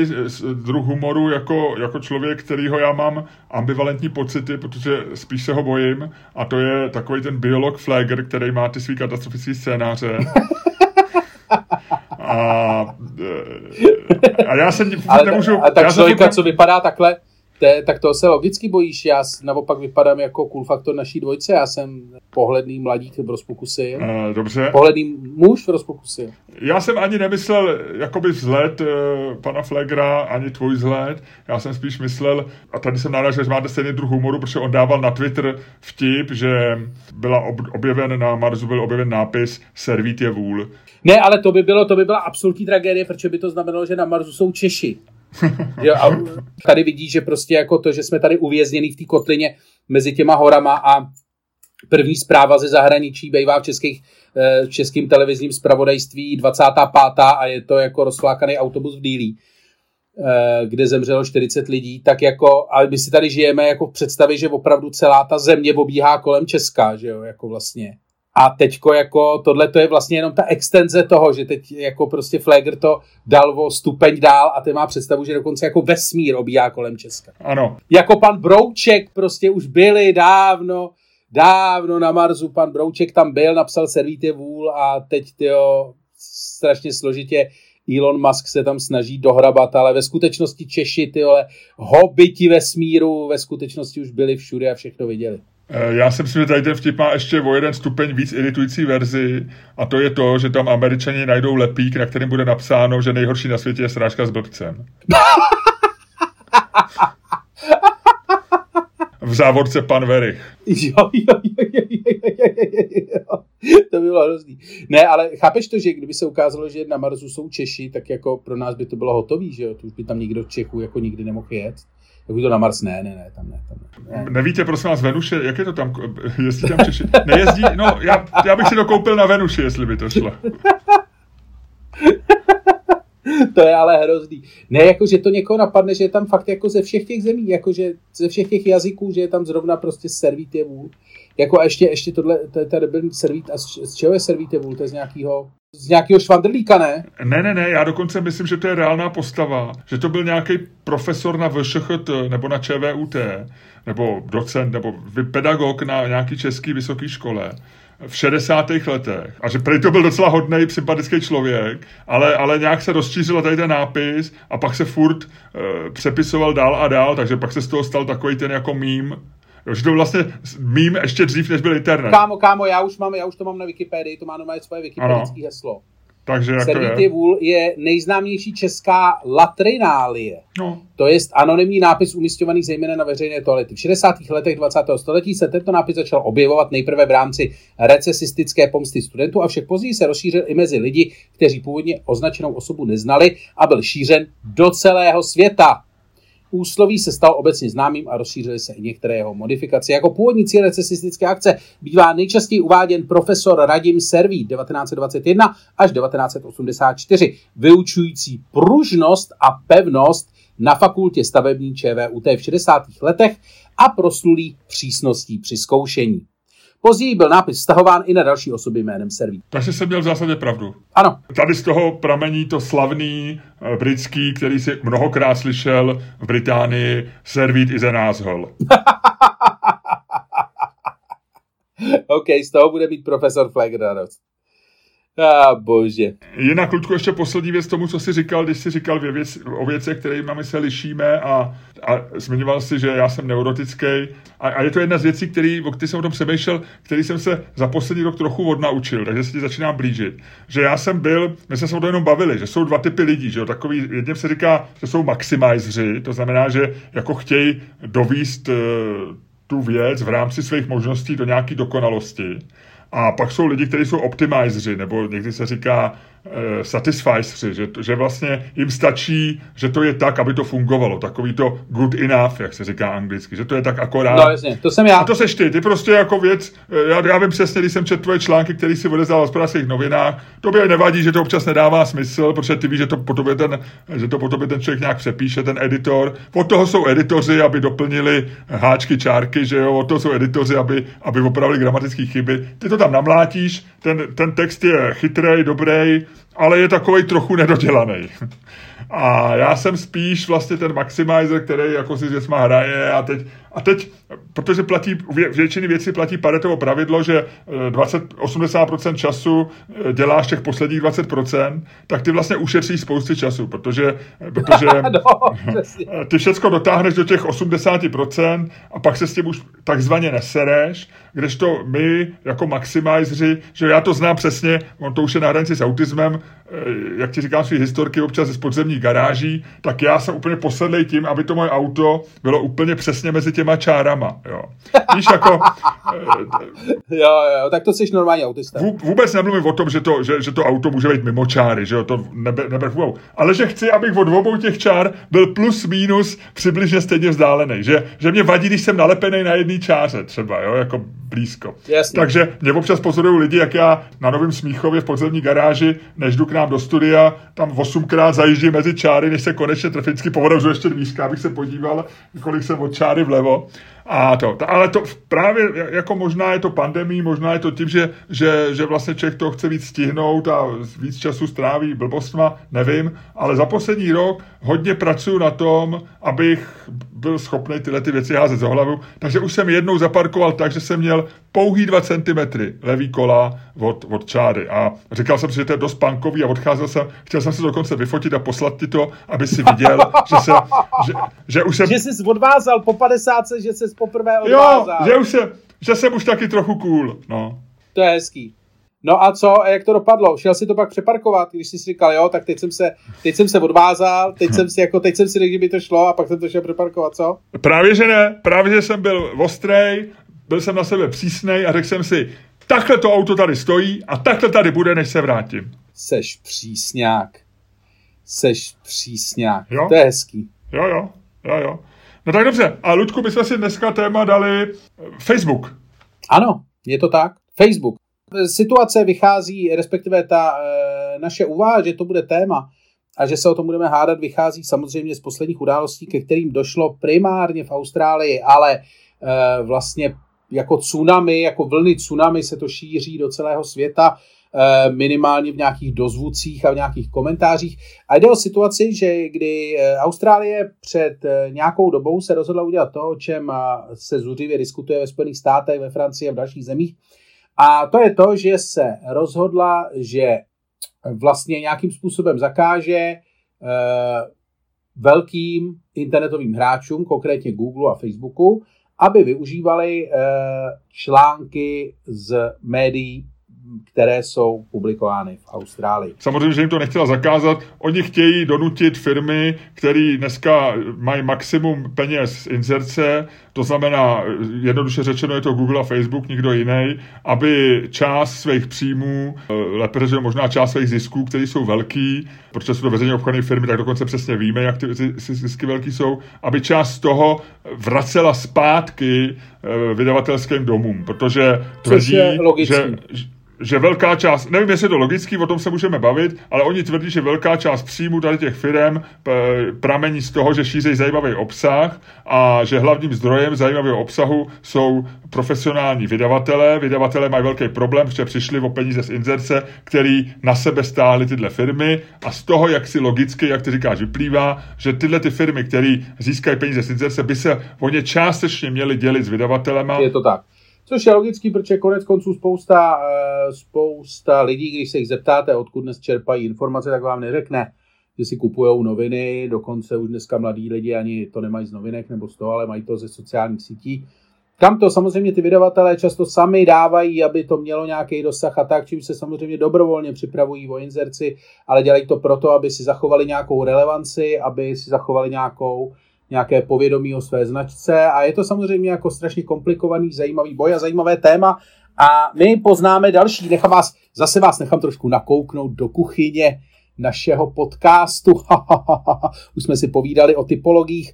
druh humoru jako, jako člověk, kterýho já mám ambivalentní pocity, protože spíš se ho bojím a to je takový ten biolog Flager, který má ty svý katastrofické scénáře. A, a já se
Ale, nemůžu... A tak člověka, co vypadá takhle, te, tak toho se logicky bojíš. Já naopak vypadám jako cool faktor naší dvojce. Já jsem pohledný mladík v rozpokusy.
Uh, dobře.
Pohledný muž v rozpokusy.
Já jsem ani nemyslel jakoby vzhled uh, pana Flegra, ani tvůj vzhled. Já jsem spíš myslel, a tady jsem náražil, že máte stejný druh humoru, protože on dával na Twitter vtip, že byla ob, objeven na Marsu byl objeven nápis Servít je vůl.
Ne, ale to by, bylo, to by byla absolutní tragédie, protože by to znamenalo, že na Marsu jsou Češi. Jo, a tady vidí, že prostě jako to, že jsme tady uvězněni v té kotlině mezi těma horama a první zpráva ze zahraničí bývá v českých, eh, českým televizním zpravodajství 25. a je to jako rozflákaný autobus v Dílí eh, kde zemřelo 40 lidí, tak jako, ale my si tady žijeme jako v představě, že opravdu celá ta země obíhá kolem Česka, že jo, jako vlastně. A teďko jako tohle to je vlastně jenom ta extenze toho, že teď jako prostě Flager to dal o stupeň dál a ty má představu, že dokonce jako vesmír obíhá kolem Česka.
Ano.
Jako pan Brouček prostě už byli dávno, dávno na Marsu, pan Brouček tam byl, napsal Servíte vůl a teď tyjo, strašně složitě Elon Musk se tam snaží dohrabat, ale ve skutečnosti Češi, tyhle hobiti vesmíru, ve skutečnosti už byli všude a všechno viděli.
Eh, já si myslím, že tady ten vtip má ještě o jeden stupeň víc iritující verzi a to je to, že tam američani najdou lepík, na kterém bude napsáno, že nejhorší na světě je srážka s blbcem. v závodce pan Verich.
Jo, jo, jo, jo, jo, jo, jo. To by bylo hrozný. Ne, ale chápeš to, že kdyby se ukázalo, že na Marsu jsou Češi, tak jako pro nás by to bylo hotový, že jo? To už by tam nikdo v Čechu jako nikdy nemohl jet. Tak by to na Mars, ne, ne, ne, tam ne. Tam ne.
Nevíte, prosím vás, Venuše, jak je to tam, jezdí tam Češi? Nejezdí, no, já, já bych si to koupil na Venuši, jestli by to šlo.
to je ale hrozný. Ne, jako, že to někoho napadne, že je tam fakt jako ze všech těch zemí, jako, že ze všech těch jazyků, že je tam zrovna prostě servít je vůl. Jako a ještě, ještě tohle, to je tady byl servít, a z, z čeho je servít je vůl? To je z nějakého z nějakého švandrlíka, ne?
Ne, ne, ne, já dokonce myslím, že to je reálná postava. Že to byl nějaký profesor na VŠHT nebo na ČVUT, nebo docent, nebo pedagog na nějaký český vysoké škole v 60. letech. A že prý to byl docela hodný, sympatický člověk, ale, ale nějak se rozšířil tady ten nápis a pak se furt uh, přepisoval dál a dál, takže pak se z toho stal takový ten jako mím, Že to vlastně mím ještě dřív, než byl internet.
Kámo, kámo, já už, mám, já už to mám na Wikipedii, to má nové svoje wikipedické heslo.
Takže jak
to je? vůl je nejznámější česká latrinálie. No. To je anonymní nápis umístěvaný zejména na veřejné toalety. V 60. letech 20. století se tento nápis začal objevovat nejprve v rámci recesistické pomsty studentů, avšak později se rozšířil i mezi lidi, kteří původně označenou osobu neznali a byl šířen do celého světa. Úsloví se stal obecně známým a rozšířily se i některé jeho modifikace. Jako původní cíl recesistické akce bývá nejčastěji uváděn profesor Radim Serví 1921 až 1984, vyučující pružnost a pevnost na fakultě stavební ČVUT v 60. letech a proslulý přísností při zkoušení. Později byl nápis stahován i na další osoby jménem Serví.
Takže jsem měl v zásadě pravdu.
Ano.
Tady z toho pramení to slavný uh, britský, který si mnohokrát slyšel v Británii, Servít is an asshole.
OK, z toho bude být profesor radost. A ah, bože.
Jinak, Ludku, ještě poslední věc tomu, co jsi říkal, když jsi říkal věc, o věcech, kterými se lišíme a, a zmiňoval si, že já jsem neurotický. A, a je to jedna z věcí, který, o které jsem o tom přemýšlel, který jsem se za poslední rok trochu odnaučil, takže se ti začínám blížit. Že já jsem byl, my jsme se o tom jenom bavili, že jsou dva typy lidí, že jo, takový, jedním se říká, že jsou maximizři, to znamená, že jako chtějí dovíst uh, tu věc v rámci svých možností do nějaké dokonalosti. A pak jsou lidi, kteří jsou optimizři, nebo někdy se říká satisficeři, že, že vlastně jim stačí, že to je tak, aby to fungovalo. Takový to good enough, jak se říká anglicky, že to je tak akorát.
No jasně, to jsem já.
A to seš ty, ty prostě jako věc, eh, já, já vím přesně, když jsem četl tvoje články, který si odezdal v hospodářských novinách, tobě nevadí, že to občas nedává smysl, protože ty víš, že to po tobě ten, že to po tobě ten člověk nějak přepíše, ten editor. Od toho jsou editoři, aby doplnili háčky, čárky, že jo, od toho jsou editoři, aby, aby opravili gramatické chyby. Ty to tam namlátíš, ten, ten text je chytrý, dobrý, ale je takový trochu nedodělaný. A já jsem spíš vlastně ten maximizer, který jako si s věcma hraje a teď, a teď, protože platí, v většině věcí platí Paretovo pravidlo, že 20, eh, 80% času eh, děláš těch posledních 20%, tak ty vlastně ušetříš spousty času, protože, eh, protože no, ty všecko dotáhneš do těch 80% a pak se s tím už takzvaně nesereš, kdežto my jako maximizři, že já to znám přesně, on to už je na hranici s autismem, jak ti říkám svý historky občas z podzemní garáží, tak já jsem úplně posedlej tím, aby to moje auto bylo úplně přesně mezi těma čárama. Jo. Víš, jako...
jo, jo, tak to jsi normální autista.
Vůbec nemluvím o tom, že to, že, že to auto může být mimo čáry, že jo, to nebe, nebe Ale že chci, abych od obou těch čár byl plus minus přibližně stejně vzdálený. Že, že mě vadí, když jsem nalepený na jedné čáře třeba, jo, jako blízko.
Jasně.
Takže mě občas pozorují lidi, jak já na Novém Smíchově v podzemní garáži, než jdu k nám do studia, tam osmkrát zajíždím mezi čáry, než se konečně trefí, vždycky povedou ještě dvířka, abych se podíval, kolik jsem od čáry vlevo. yo A to, ale to právě jako možná je to pandemí, možná je to tím, že, že, že vlastně člověk to chce víc stihnout a víc času stráví blbostma, nevím, ale za poslední rok hodně pracuji na tom, abych byl schopný tyhle ty věci házet za hlavu, takže už jsem jednou zaparkoval tak, že jsem měl pouhý 2 cm levý kola od, od čáry. A říkal jsem si, že to je dost punkový a odcházel jsem, chtěl jsem se dokonce vyfotit a poslat ti to, aby si viděl, že, se, že, že už jsem...
Že jsi odvázal po 50, že jsi poprvé odvázal.
Jo, že už jsem, že jsem už taky trochu cool, no.
To je hezký. No a co, a jak to dopadlo? Šel si to pak přeparkovat, když jsi si říkal, jo, tak teď jsem se, teď jsem se odvázal, teď jsem si, jako, teď jsem si řekl, by to šlo a pak jsem to šel přeparkovat, co?
Právě, že ne, právě, že jsem byl ostrej, byl jsem na sebe přísnej a řekl jsem si, takhle to auto tady stojí a takhle tady bude, než se vrátím.
Seš přísňák. Seš přísňák. Jo? To je hezký.
Jo, jo, jo, jo. No tak dobře, a Ludku, my jsme si dneska téma dali eh, Facebook.
Ano, je to tak. Facebook. Situace vychází, respektive ta e, naše úvaha, že to bude téma a že se o tom budeme hádat, vychází samozřejmě z posledních událostí, ke kterým došlo primárně v Austrálii, ale e, vlastně jako tsunami, jako vlny tsunami se to šíří do celého světa, minimálně v nějakých dozvucích a v nějakých komentářích. A jde o situaci, že kdy eh, Austrálie před eh, nějakou dobou se rozhodla udělat to, o čem se zuřivě diskutuje ve Spojených státech, ve Francii a v dalších zemích. A to je to, že se rozhodla, že vlastně nějakým způsobem zakáže velkým internetovým hráčům, konkrétně Google a Facebooku, aby využívali eh, články z médií které jsou publikovány v Austrálii.
Samozřejmě, že jim to nechtěla zakázat. Oni chtějí donutit firmy, které dneska mají maximum peněz z inzerce, to znamená, jednoduše řečeno je to Google a Facebook, nikdo jiný, aby část svých příjmů, eh, lépe řečeno možná část svých zisků, které jsou velký, protože jsou to veřejně obchodní firmy, tak dokonce přesně víme, jak ty zisky velký jsou, aby část z toho vracela zpátky eh, vydavatelským domům, protože tvrdí, že, že velká část, nevím, jestli je to logický, o tom se můžeme bavit, ale oni tvrdí, že velká část příjmu tady těch firm pramení z toho, že šíří zajímavý obsah a že hlavním zdrojem zajímavého obsahu jsou profesionální vydavatelé. Vydavatelé mají velký problém, protože přišli o peníze z inzerce, který na sebe stáhly tyhle firmy a z toho, jak si logicky, jak ty říkáš, vyplývá, že tyhle ty firmy, které získají peníze z inzerce, by se o ně částečně měly dělit s vydavatelema.
Je to tak. Což je logický, protože konec konců spousta, eh, spousta lidí, když se jich zeptáte, odkud dnes čerpají informace, tak vám neřekne, že si kupují noviny, dokonce už dneska mladí lidi ani to nemají z novinek nebo z toho, ale mají to ze sociálních sítí. Kam to samozřejmě ty vydavatelé často sami dávají, aby to mělo nějaký dosah a tak, čím se samozřejmě dobrovolně připravují o inzerci, ale dělají to proto, aby si zachovali nějakou relevanci, aby si zachovali nějakou nějaké povědomí o své značce. A je to samozřejmě jako strašně komplikovaný, zajímavý boj a zajímavé téma. A my poznáme další, nechám vás, zase vás nechám trošku nakouknout do kuchyně našeho podcastu, už jsme si povídali o typologiích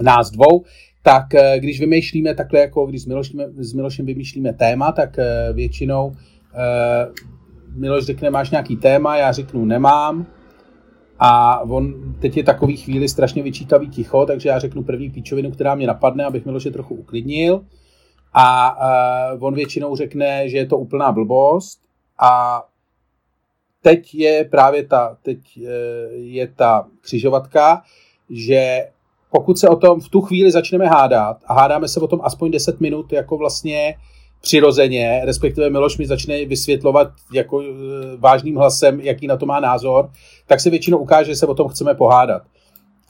nás dvou, tak eh, když vymýšlíme takhle, jako když s Milošem, s Milošem vymýšlíme téma, tak eh, většinou eh, Miloš řekne, máš nějaký téma, já řeknu, nemám, a on teď je takový chvíli strašně vyčítavý ticho, takže já řeknu první píčovinu, která mě napadne, abych Miloše trochu uklidnil. A uh, on většinou řekne, že je to úplná blbost. A teď je právě ta, teď uh, je ta křižovatka, že pokud se o tom v tu chvíli začneme hádat a hádáme se o tom aspoň 10 minut jako vlastně přirozeně, respektive Miloš mi začne vysvětlovat jako e, vážným hlasem, jaký na to má názor, tak se většinou ukáže, že se o tom chceme pohádat.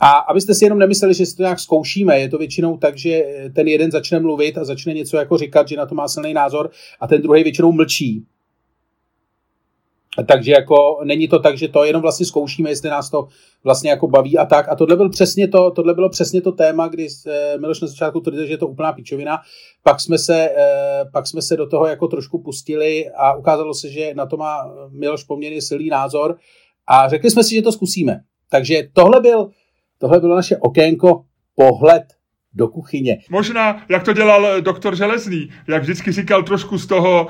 A abyste si jenom nemysleli, že si to nějak zkoušíme, je to většinou tak, že ten jeden začne mluvit a začne něco jako říkat, že na to má silný názor a ten druhý většinou mlčí. Takže jako není to tak, že to jenom vlastně zkoušíme, jestli nás to vlastně jako baví a tak. A tohle, byl přesně to, tohle bylo přesně to téma, kdy eh, Miloš na začátku tvrdil, že je to úplná píčovina. Pak jsme, se, eh, pak jsme se do toho jako trošku pustili a ukázalo se, že na to má Miloš poměrně silný názor a řekli jsme si, že to zkusíme. Takže tohle, byl, tohle bylo naše okénko pohled do kuchyně.
Možná, jak to dělal eh, doktor Železný, jak vždycky říkal trošku z toho,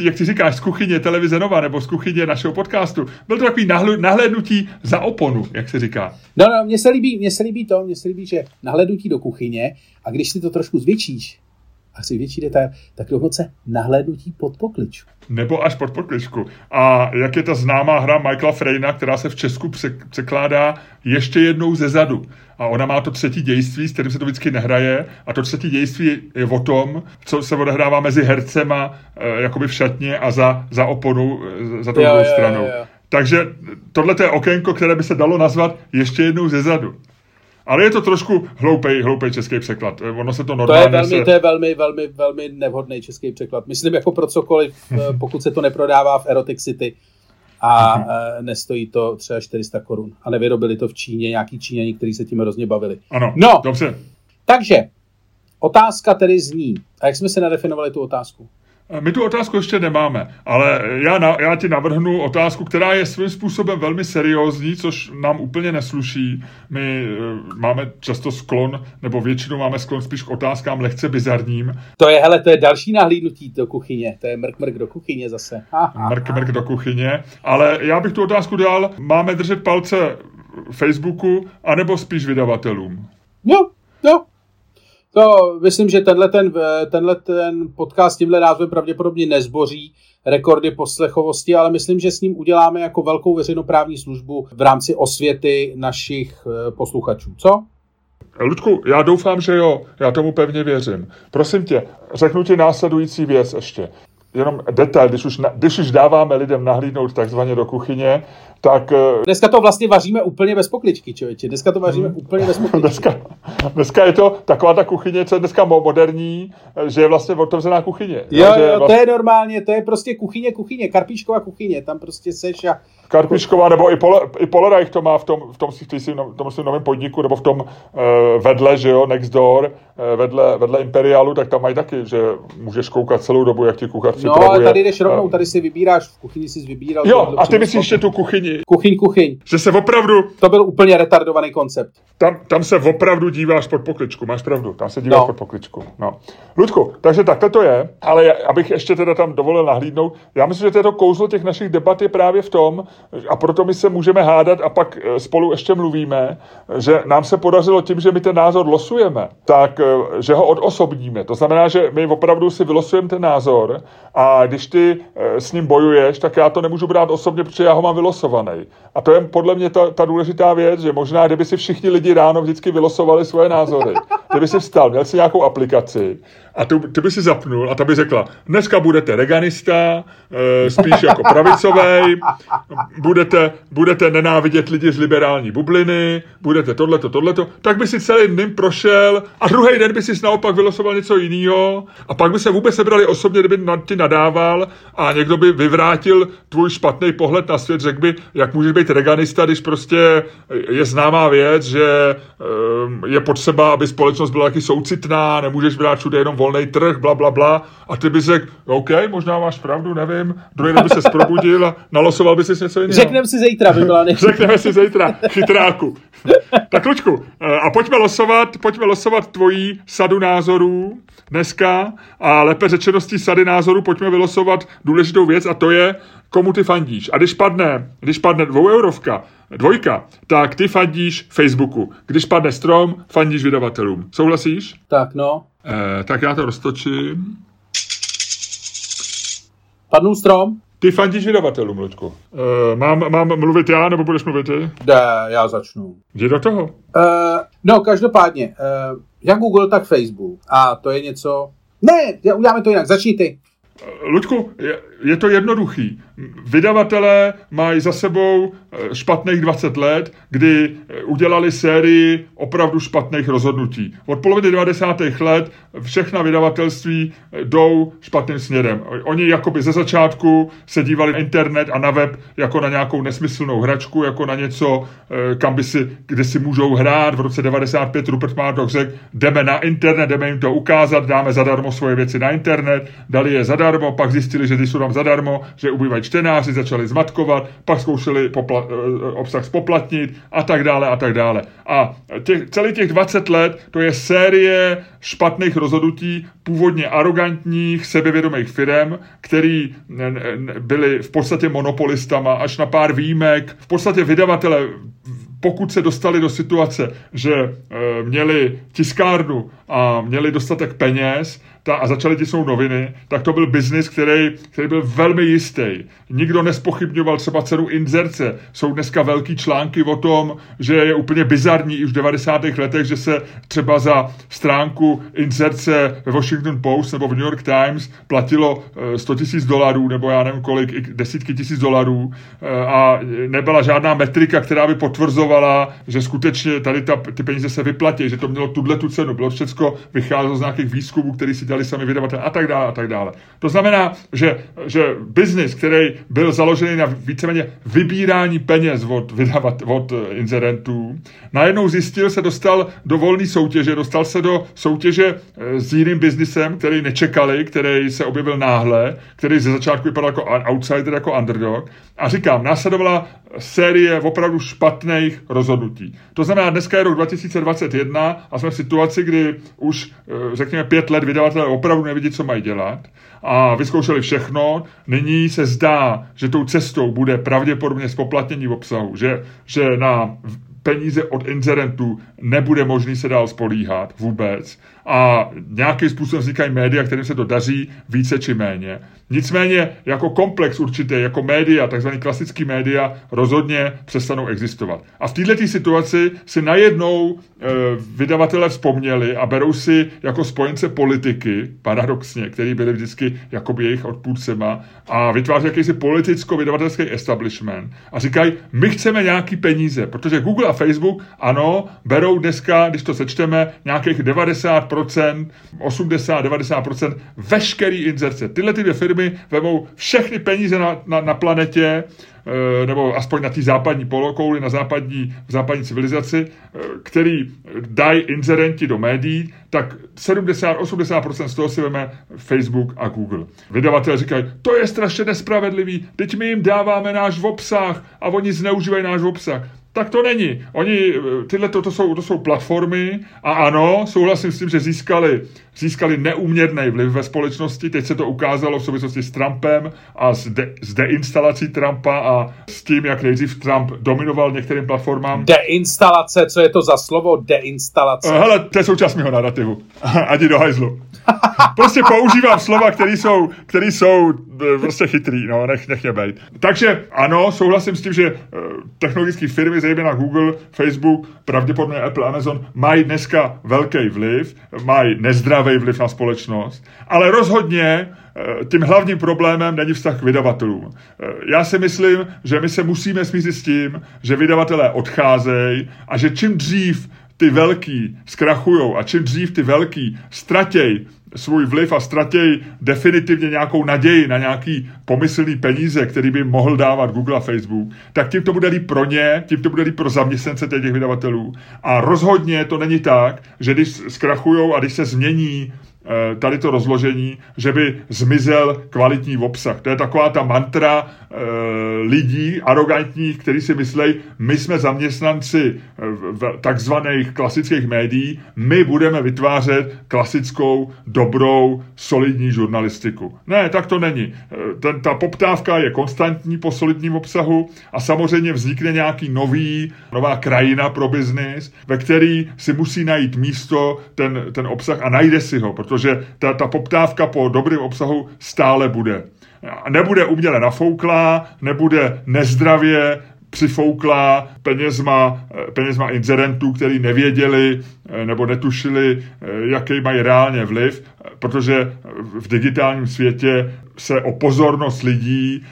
eh, jak ty říkáš, z kuchyně televize Nova nebo z kuchyně našeho podcastu. Byl to takový nahlédnutí za oponu, jak se říká.
No, no, mně se líbí, mně se líbí to, mně se líbí, že nahlédnutí do kuchyně a když si to trošku zvětšíš, a si větší detail, tak dokonce nahlédnutí pod pokličku.
Nebo až pod pokličku. A jak je ta známá hra Michaela Freyna, která se v Česku překládá ještě jednou ze zadu. A ona má to třetí dějství, s kterým se to vždycky nehraje. A to třetí dějství je o tom, co se odehrává mezi hercema e, jakoby v šatně a za, za oponu, e, za tou druhou stranou. Jo, jo. Takže tohle je okénko, které by se dalo nazvat ještě jednou ze zadu. Ale je to trošku hloupej, hloupej český překlad. Ono se to
To
normálně...
je velmi,
se...
to je velmi, velmi, velmi nevhodný český překlad. Myslím jako pro cokoliv, eh, pokud se to neprodává v Erotic City a eh, nestojí to třeba 400 korun. A nevyrobili to v Číně nějaký Číňani, kteří se tím hrozně bavili.
Ano,
No.
dobře.
Takže, otázka tedy zní. A jak jsme se nadefinovali tu otázku?
My tu otázku ještě nemáme, ale já, na, já ti navrhnu otázku, která je svým způsobem velmi seriózní, což nám úplně nesluší. My e, máme často sklon, nebo většinou máme sklon spíš k otázkám lehce bizarním.
To je, hele, to je další nahlídnutí do kuchyně. To je mrk, mrk do kuchyně zase. Ha, ha,
Mrk, mrk do kuchyně. Ale já bych tu otázku dal, máme držet palce Facebooku, anebo spíš vydavatelům?
Jo, jo. To myslím, že tenhle ten, eh, tenhle ten podcast tímhle názvem pravděpodobně nezboří rekordy poslechovosti, ale myslím, že s ním uděláme jako velkou veřejnoprávní službu v rámci osvěty našich eh, posluchačů. Co?
Ludku, já doufám, že jo, já tomu pevně věřím. Prosím tě, řeknu ti následující věc ještě. Jenom detail, když už, na, když už dáváme lidem nahlídnout takzvaně do kuchyně, tak eh,
Dneska to vlastně vaříme úplně bez pokličky, člověče. Dneska to vaříme úplně bez pokličky.
dneska, dneska je to taková ta kuchyně, co je dneska mo- moderní, eh, že je vlastně otevřená kuchyně.
Jo,
že
jo, to
vlastně
je normálně, to je prostě kuchyně, kuchyně, karpíčková kuchyně, tam prostě seš a
Karpišková, nebo i, Pole, i Polerajch to má v tom, v tom, v svým, v tom svým novém podniku, nebo v tom uh, vedle, že jo, next door, uh, vedle, vedle Imperialu, tak tam mají taky, že můžeš koukat celou dobu, jak ti kuchař
No,
připravuje.
ale tady jdeš rovnou,
Eh,
tady si vybíráš, v kuchyni si vybíral.
Jo, a ty myslíš ještě tu kuchyni,
Kuchyň, kuchyň.
že se opravdu,
To byl úplně retardovaný koncept.
tam, tam se opravdu díváš pod pokličku, máš pravdu, tam se díváš
No.
pod pokličku. No. Ludku, takže takhle to je, ale já- abych ještě teda tam dovolil nahlídnout, já myslím, že to, je to kouzlo těch našich debat je právě v tom, a proto my se můžeme hádat a pak eh, spolu ještě mluvíme, že nám se podařilo tím, že my ten názor losujeme, tak eh, že ho odosobníme. To znamená, že my opravdu si vylosujeme ten názor a když ty eh, s ním bojuješ, tak já to nemůžu brát osobně, protože já ho mám vylosovaný. A to je podle mě ta, ta důležitá věc, že možná, kdyby si všichni lidi ráno vždycky vylosovali svoje názory, kdyby si vstal, měl si nějakou aplikaci a tu, ty by si zapnul a ta by řekla, dneska budete reganista, eh, spíš jako pravicovej, budete, budete nenávidět lidi z liberální bubliny, budete tohleto, tohleto, tak by si celý den prošel a druhý den by si naopak vylosoval něco jiného a pak by se vůbec sebrali osobně, kdyby na ty nadával a někdo by vyvrátil tvůj špatný pohled na svět, řekl by, jak můžeš být reganista, když prostě je známá věc, že ehm, je potřeba, aby společnost byla taky soucitná, nemůžeš brát všude jenom volný trh, bla, bla, bla. A ty bys řekl, OK, možná máš pravdu, nevím. Druhý den by se probudil a nalosoval by si něco jiného.
Řekneme si zítra, by byla.
Řekneme si zítra, chytráku. Tak Lučku, eh, a pojďme losovat, pojďme losovat tvojí sadu názorů dneska a lépe řečeno z té sady názorů pojďme vylosovat důležitou věc a to je, komu ty fandíš. A když padne, když padne dvou eurovka, dvojka, tak ty fandíš Facebooku. Když padne strom, fandíš vydavatelům. Souhlasíš?
Tak no,
Eh, tak já to roztočím.
padnul strom?
Ty fandíš vydavatelům, Luďku. Eh, mám, mám mluvit já, nebo budeš mluvit ty?
Ne, já začnu.
Jdi do toho.
Uh, no, každopádně, uh, jak Google, tak Facebook. A to je něco... Ne, uděláme to jinak, začni ty.
Luďku, je, je to jednoduchý. Vydavatelé mají za sebou eh, špatných 20 let, kdy eh, udělali sérii opravdu špatných rozhodnutí. Od poloviny 90. let všechna vydavatelství eh, jdou špatným směrem. Oni jakoby ze začátku se dívali na internet a na web jako na nějakou nesmyslnou hračku, jako na něco, kam by si, kde si můžou hrát. V roce 95 Rupert Murdoch řekl, jdeme na internet, jdeme jim to ukázat, dáme zadarmo svoje věci na internet, dali je zadarmo, pak zjistili, že ty jsou tam zadarmo, že ubývají čtenáři, začali zmatkovat, pak zkoušeli popla- eh, obsah spoplatnit a tak dále a tak dále. A těch, celý těch 20 let to je série špatných rozhodnutí, původně arrogantních, sebevědomých firm, který n- byli v podstatě monopolistama, až na pár výjimek. V podstatě vydavatele pokud se dostali do situace, že e, měli tiskárnu a měli dostatek peněz, ta, a začaly tisnout noviny, tak to byl biznis, který, který byl velmi jistý. Nikdo nespochybňoval třeba cenu inzerce. Jsou dneska velký články o tom, že je úplně bizarní už v 90. letech, že se třeba za stránku inzerce ve Washington Post nebo v New York Times platilo 100 eh, tisíc dolarů nebo já nevím kolik, desítky tisíc dolarů eh, a nebyla žádná metrika, která by potvrzovala, že skutečně tady ta, ty peníze se vyplatí, že to mělo tuhle tu cenu. Bylo všechno vycházelo z nějakých výzkumů, které si dělali sami vydavatelé a tak dále a tak dále. To znamená, že, že biznis, který byl založený na víceméně vybírání peněz od, vydavat, od eh, inzerentů, najednou zjistil, se dostal do volné soutěže, dostal se do soutěže eh, s jiným biznisem, který nečekali, který se objevil náhle, který ze začátku vypadal jako outsider, jako underdog. A říkám, následovala série opravdu špatných rozhodnutí. To znamená, dneska je rok 2021 a jsme v situaci, kdy už, eh, řekněme, pět let vydavatelé opravdu nevidí, co mají dělat a vyzkoušeli všechno. Nyní se zdá, že tou cestou bude pravděpodobně spoplatnění v obsahu, že, že na peníze od inzerentů nebude možný se dál spolíhat vůbec a nějakým způsobem vznikají média, kterým se to daří více či méně. Nicméně jako komplex určitě, jako média, takzvaný klasický média, rozhodně přestanou existovat. A v této situaci si najednou e, vydavatelé vzpomněli a berou si jako spojence politiky, paradoxně, který byli vždycky jakoby jejich odpůrcema a vytváří jakýsi politicko-vydavatelský establishment a říkají, my chceme nějaký peníze, protože Google a Facebook, ano, berou dneska, když to sečteme, nějakých 90%, 80-90% veškerý inzerce. Tyhle ty dvě firmy vemou všechny peníze na, na, na planetě, eh, nebo aspoň na té západní polokouli, na západní, v západní civilizaci, eh, který dají inzerenti do médií, tak 70-80% z toho si veme Facebook a Google. Vydavatelé říkají, to je strašně nespravedlivý, teď my jim dáváme náš obsah a oni zneužívají náš obsah. Tak to není. Oni, eh, tyhle to, to, jsou, to jsou platformy a ano, souhlasím s tím, že získali, získali neuměrný vliv ve společnosti. Teď se to ukázalo v souvislosti s Trumpem a s, de, s deinstalací Trumpa a s tím, jak nejdřív Trump dominoval některým platformám.
Deinstalace, co je to za slovo deinstalace?
Eh, hele, to je součást mého narrativu. Ani do hajzlu. Prostě používám slova, které jsou, které jsou eh, prostě chytrý, no, nech, nech mě bejt. Takže ano, souhlasím s tím, že technologické firmy zejména Google, Facebook, pravděpodobně Apple, Amazon, mají dneska velký vliv, mají nezdravý vliv na společnost, ale rozhodně eh, tím hlavním problémem není vztah k vydavatelům. Eh, já si myslím, že my se musíme smířit s tím, že vydavatelé odcházejí a že čím dřív ty velký zkrachujou a čím dřív ty velký ztratějí svůj vliv a ztratějí definitivně nějakou naději na nějaký pomyslný peníze, který by mohl dávat Google a Facebook, tak tím to bude líp pro ně, tím to bude líp pro zaměstnance těch vydavatelů. A rozhodně to není tak, že když zkrachujou a když se změní tady to rozložení, že by zmizel kvalitní obsah. To je taková ta mantra e, lidí arrogantních, kteří si myslejí, my jsme zaměstnanci eh, v takzvaných klasických médií, my budeme vytvářet klasickou, dobrou, solidní žurnalistiku. Ne, tak to není. Ten, ta poptávka je konstantní po solidním obsahu a samozřejmě vznikne nějaký nový, nová krajina pro biznis, ve který si musí najít místo ten, ten obsah a najde si ho, protože ta, ta poptávka po dobrém obsahu stále bude. Nebude uměle nafouklá, nebude nezdravě přifouklá penězma, penězma inzerentů, který nevěděli eh, nebo netušili, eh, jaký mají reálně vliv, protože v digitálním světě se o pozornost lidí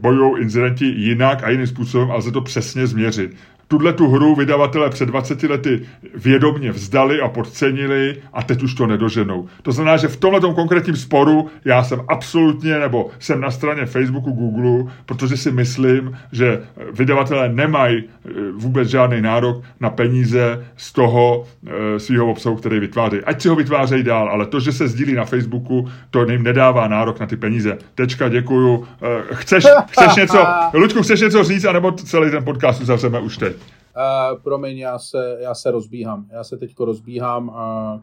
bojují inzerenti jinak a jiným způsobem, ale se to přesně změřit tuhle tu hru vydavatelé před 20 lety vědomně vzdali a podcenili a teď už to nedoženou. To znamená, že v tomhle konkrétním sporu já jsem absolutně, nebo jsem na straně Facebooku, Google, protože si myslím, že vydavatelé nemají eh, vůbec žádný nárok na peníze z toho e, svého obsahu, který vytvářejí. Ať si ho vytvářejí dál, ale to, že se sdílí na Facebooku, to jim nedává nárok na ty peníze. Tečka, děkuju. E, chceš, chceš něco, Luďku, chceš něco říct, anebo celý ten podcast uzavřeme už teď?
Uh, promiň, já se, já se rozbíhám. Já se teďko rozbíhám uh,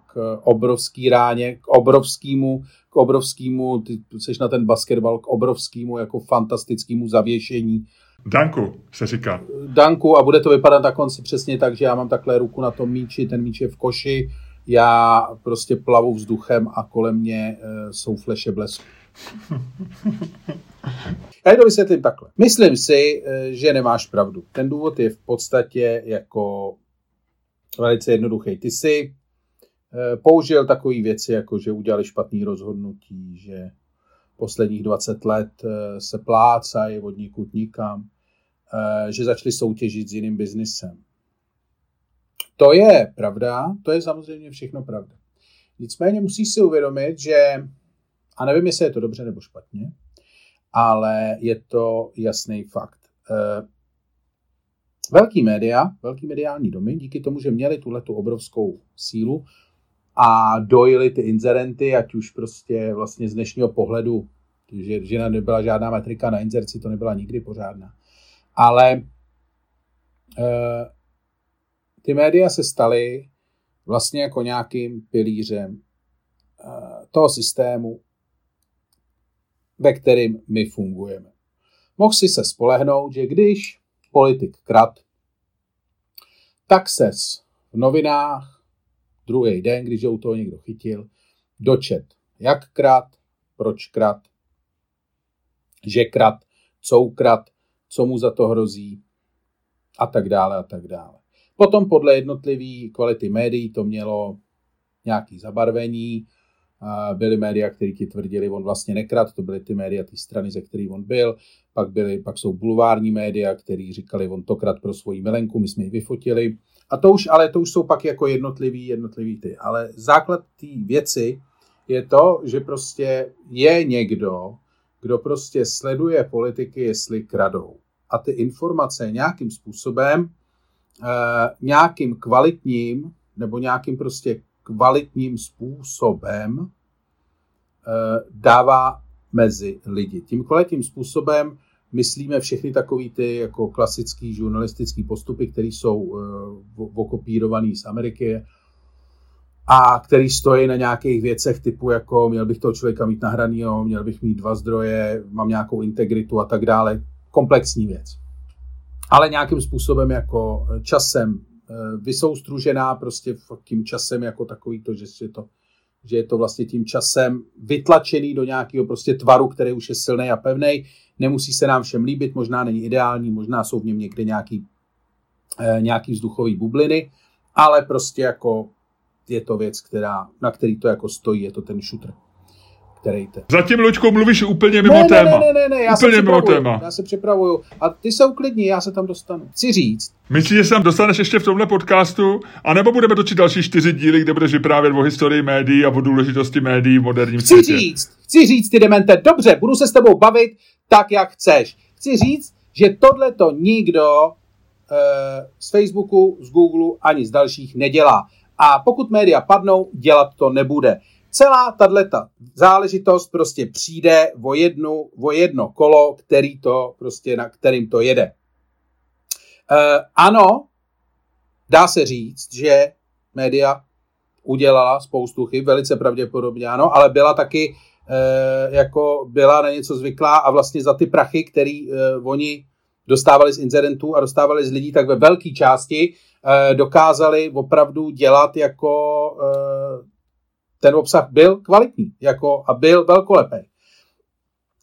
k obrovský ráně, k obrovskému, k obrovskému, ty jsi na ten basketbal, k obrovskému jako fantastickému zavěšení.
Danku se říká.
Danku a bude to vypadat na konci přesně tak, že já mám takhle ruku na tom míči, ten míč je v koši já prostě plavu vzduchem a kolem mě uh, jsou fleše blesku. Já to vysvětlím takhle. Myslím si, uh, že nemáš pravdu. Ten důvod je v podstatě jako velice jednoduchý. Ty jsi uh, použil takové věci, jako že udělali špatný rozhodnutí, že posledních 20 let uh, se plácají od nikud nikam, že začali soutěžit s jiným biznisem to je pravda, to je samozřejmě všechno pravda. Nicméně musíš si uvědomit, že, a nevím, jestli je to dobře nebo špatně, ale je to jasný fakt. Eh, velký média, velký mediální domy, díky tomu, že měli tuhle tu obrovskou sílu a dojili ty inzerenty, ať už prostě vlastně z dnešního pohledu, že, že nebyla žádná metrika na inzerci, to nebyla nikdy pořádná. Ale eh, ty média se staly vlastně jako nějakým pilířem eh, toho systému, ve kterým my fungujeme. Mohl si se spolehnout, že když politik krat, tak ses v novinách druhý den, když u toho někdo chytil, dočet, jak krat, proč krat, že krat, co ukrat, co mu za to hrozí a tak dále a tak dále. Potom podle jednotlivé kvality médií to mělo nějaké zabarvení. Byly média, které ti tvrdili, on vlastně nekrát, to byly ty média, ty strany, ze kterých on byl. Pak, byly, pak jsou bulvární média, který říkali, on to krát pro svoji milenku, my jsme ji vyfotili. A to už, ale to už jsou pak jako jednotlivý, jednotlivý ty. Ale základ té věci je to, že prostě je někdo, kdo prostě sleduje politiky, jestli kradou. A ty informace nějakým způsobem Eh, nějakým kvalitním nebo nějakým prostě kvalitním způsobem eh, dává mezi lidi. Tím kvalitním způsobem myslíme všechny takové ty jako klasické žurnalistické postupy, které jsou uh, okopírované z Ameriky a který stojí na nějakých věcech typu jako měl bych toho člověka mít nahranýho, měl bych mít dva zdroje, mám nějakou integritu a tak dále. Komplexní věc ale nějakým způsobem jako eh, časem eh, vysoustružená prostě tím časem jako takový to, že je to, že je to vlastně tím časem vytlačený do nějakého prostě tvaru, který už je silný a pevný. Nemusí se nám všem líbit, možná není ideální, možná jsou v něm někde nějaký, eh, nějaký vzduchový bubliny, ale prostě jako je to věc, která, na který to jako stojí, je to ten shooter
kterejte. Zatím, Luďko, mluvíš úplně mimo ne, téma.
Ne, ne, ne, ne, já úplně se mimo téma. Já se připravuju. A ty se uklidni, já se tam dostanu. Chci říct.
Myslíš, že se tam dostaneš ještě v tomhle podcastu? A nebo budeme točit další čtyři díly, kde budeš vyprávět o historii médií a o důležitosti médií v moderním
chci
světě?
Chci říct, chci říct, ty demente, dobře, budu se s tebou bavit tak, jak chceš. Chci říct, že tohle to nikdo uh, z Facebooku, z Google ani z dalších nedělá. A pokud média padnou, dělat to nebude celá tato záležitost prostě přijde o, jednu, o jedno kolo, který to prostě, na kterým to jede. E, ano, dá se říct, že média udělala spoustu chyb, velice pravděpodobně ano, ale byla taky e, jako byla na něco zvyklá a vlastně za ty prachy, který e, oni dostávali z incidentů a dostávali z lidí, tak ve velké části e, dokázali opravdu dělat jako e, ten obsah byl kvalitní jako, a byl velkolepý.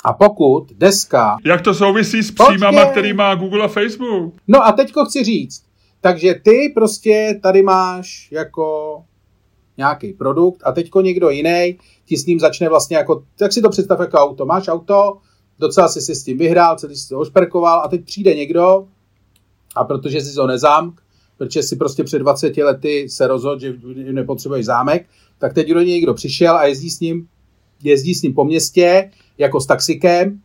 A pokud dneska...
Jak to souvisí s příjmama, který má Google a Facebook?
No a teďko chci říct, takže ty prostě tady máš jako nějaký produkt a teďko někdo jiný ti s ním začne vlastně jako, tak si to představ jako auto. Máš auto, docela jsi si s tím vyhrál, celý jsi to ošperkoval a teď přijde někdo a protože jsi to nezamk, protože si prostě před 20 lety se rozhodl, že nepotřebuješ zámek, tak teď do něj někdo přišel a jezdí s ním, jezdí s ním po městě jako s taxikem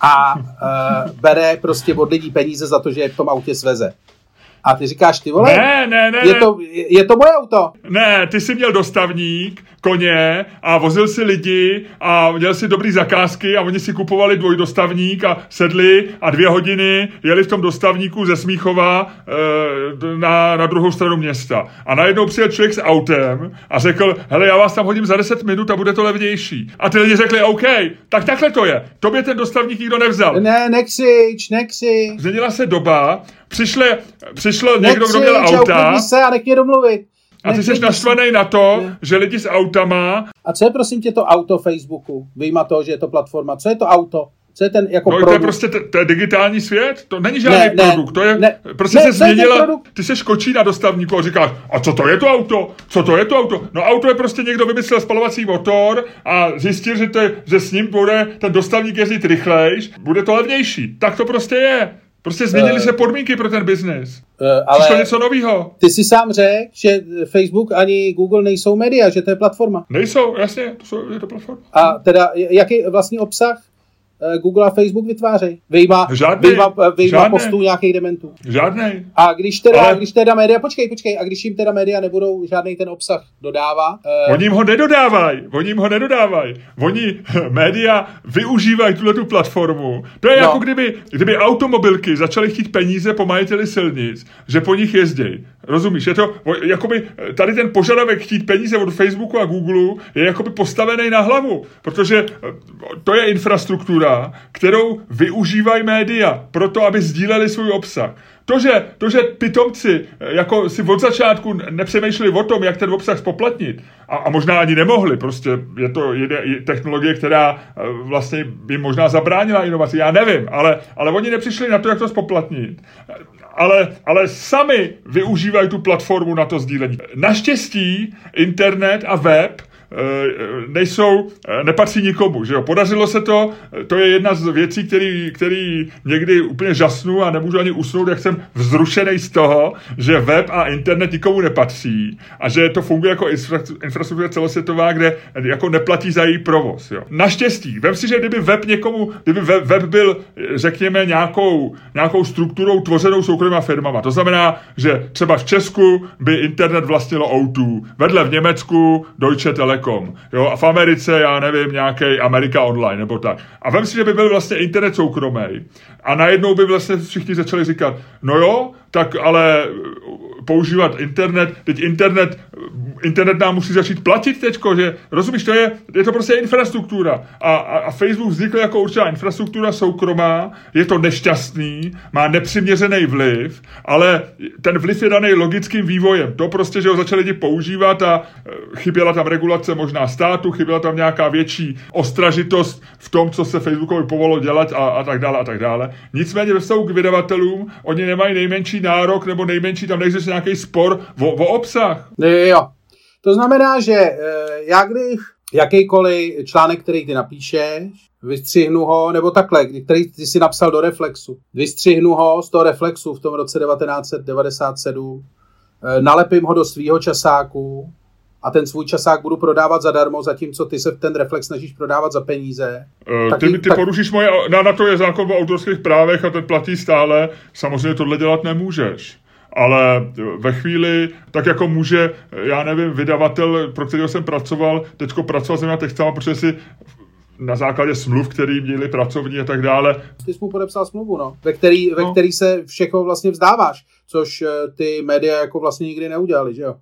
a uh, bere prostě od lidí peníze za to, že je v tom autě sveze. A ty říkáš, ty vole,
ne, ne, ne,
je, to, je to moje auto.
Ne, ty jsi měl dostavník, koně a vozil si lidi a měl si dobrý zakázky a oni si kupovali dvojdostavník a sedli a dvě hodiny jeli v tom dostavníku ze Smíchova e, na, na druhou stranu města. A najednou přijel člověk s autem a řekl, hele, já vás tam hodím za 10 minut a bude to levnější. A ty lidi řekli, OK, tak takhle to je. Tobě ten dostavník nikdo nevzal.
Ne, nekřič, nekřič.
Změnila se doba, přišle, přišlo někdo, kdo měl auta.
se a nech mě domluvit.
A ty jsi naštvaný na to, ne. že lidi s autama...
A co je prosím tě to auto Facebooku? Vyjma toho, že je to platforma. Co je to auto? Co je ten jako
no,
produkt?
to je prostě t- to je digitální svět, to není žádný ne, produkt, to je, ne, prostě
ne,
se změnila, ty se škočí na dostavníku a říkáš, a co to je to auto, co to je to auto, no auto je prostě někdo vymyslel spalovací motor a zjistil, že, to je, že s ním bude ten dostavník jezdit rychlejš, bude to levnější, tak to prostě je. Prostě změnily uh, se podmínky pro ten biznis. Uh, ale Přišlo něco nového.
Ty si sám řekl, že Facebook ani Google nejsou média, že to je platforma.
Nejsou, jasně, to jsou, je to platforma.
A teda, jaký vlastní obsah Eh, Google a Facebook vytvářejí. Vyjma,
žádný,
vyjma, vyjma postů nějakých dementů.
Žádný.
A když teda, Ale... když teda média, počkej, počkej, a když jim teda média nebudou žádný ten obsah dodávat.
Uh... Oni jim ho nedodávají, oni jim ho nedodávají. Oni, média, využívají tuhle tu platformu. To je no. jako kdyby, kdyby automobilky začaly chtít peníze po majiteli silnic, že po nich jezdí. Rozumíš? Je to, jakoby, tady ten požadavek chtít peníze od Facebooku a Google je jakoby postavený na hlavu, protože to je infrastruktura, kterou využívají média proto, aby sdíleli svůj obsah. To že, to, že pitomci eh, jako si od začátku nepřemýšleli o tom, jak ten obsah spoplatnit, a, a možná ani nemohli, prostě je to jede, je technologie, která eh, vlastně by možná zabránila inovaci, já nevím, ale, ale oni nepřišli na to, jak to spoplatnit. Ale, ale sami využívají tu platformu na to sdílení. Naštěstí internet a web nejsou, eh, nepatří nikomu, že jo. Podařilo se to, eh, to je jedna z věcí, který, který někdy úplně žasnu a nemůžu ani usnout, jak jsem vzrušený z toho, že web a internet nikomu nepatří a že to funguje jako infrastruktura celosvětová, kde jako neplatí za její provoz, jo. Naštěstí, vem si, že kdyby web někomu, kdyby web, web byl, řekněme, nějakou, nějakou strukturou tvořenou soukromýma firmama, to znamená, že třeba v Česku by internet vlastnilo O2, vedle v Německu Deutsche Telekom, Telekom, jo, a v Americe, já nevím, nějaký Amerika Online, nebo tak. A vem si, že by byl vlastně internet soukromý. A najednou by vlastně všichni začali říkat, no jo, tak ale používat internet, teď internet, internet nám musí začít platit teďko, že rozumíš, to je, je to prostě infrastruktura a, a, a Facebook vznikl jako určitá infrastruktura soukromá, je to nešťastný, má nepřiměřený vliv, ale ten vliv je daný logickým vývojem. To prostě, že ho začali lidi používat a e, chyběla tam regulace možná státu, chyběla tam nějaká větší ostražitost v tom, co se Facebookovi povolilo dělat a, a tak dále a tak dále. Nicméně ve k vydavatelům, oni nemají nejmenší nárok nebo nejmenší, tam neexistuje nějaký spor o, o obsah.
Jo. To znamená, že eh, já když jakýkoliv článek, který ty napíšeš, vystřihnu ho, nebo takhle, který ty si napsal do Reflexu, vystřihnu ho z toho Reflexu v tom roce 1997, eh, nalepím ho do svýho časáku a ten svůj časák budu prodávat zadarmo, zatímco ty se ten Reflex snažíš prodávat za peníze.
Uh, ty, ty tak... porušíš moje, na, na to je zákon o autorských právech a ten platí stále, samozřejmě tohle dělat nemůžeš ale ve chvíli, tak jako může, já nevím, vydavatel, pro kterého jsem pracoval, teďko pracoval jsem na textama, protože si na základě smluv, který měli pracovní a tak dále.
Ty jsi mu podepsal smlouvu, no, ve který, no. ve který se všechno vlastně vzdáváš, což eh, ty média jako vlastně nikdy neudělali, že jo?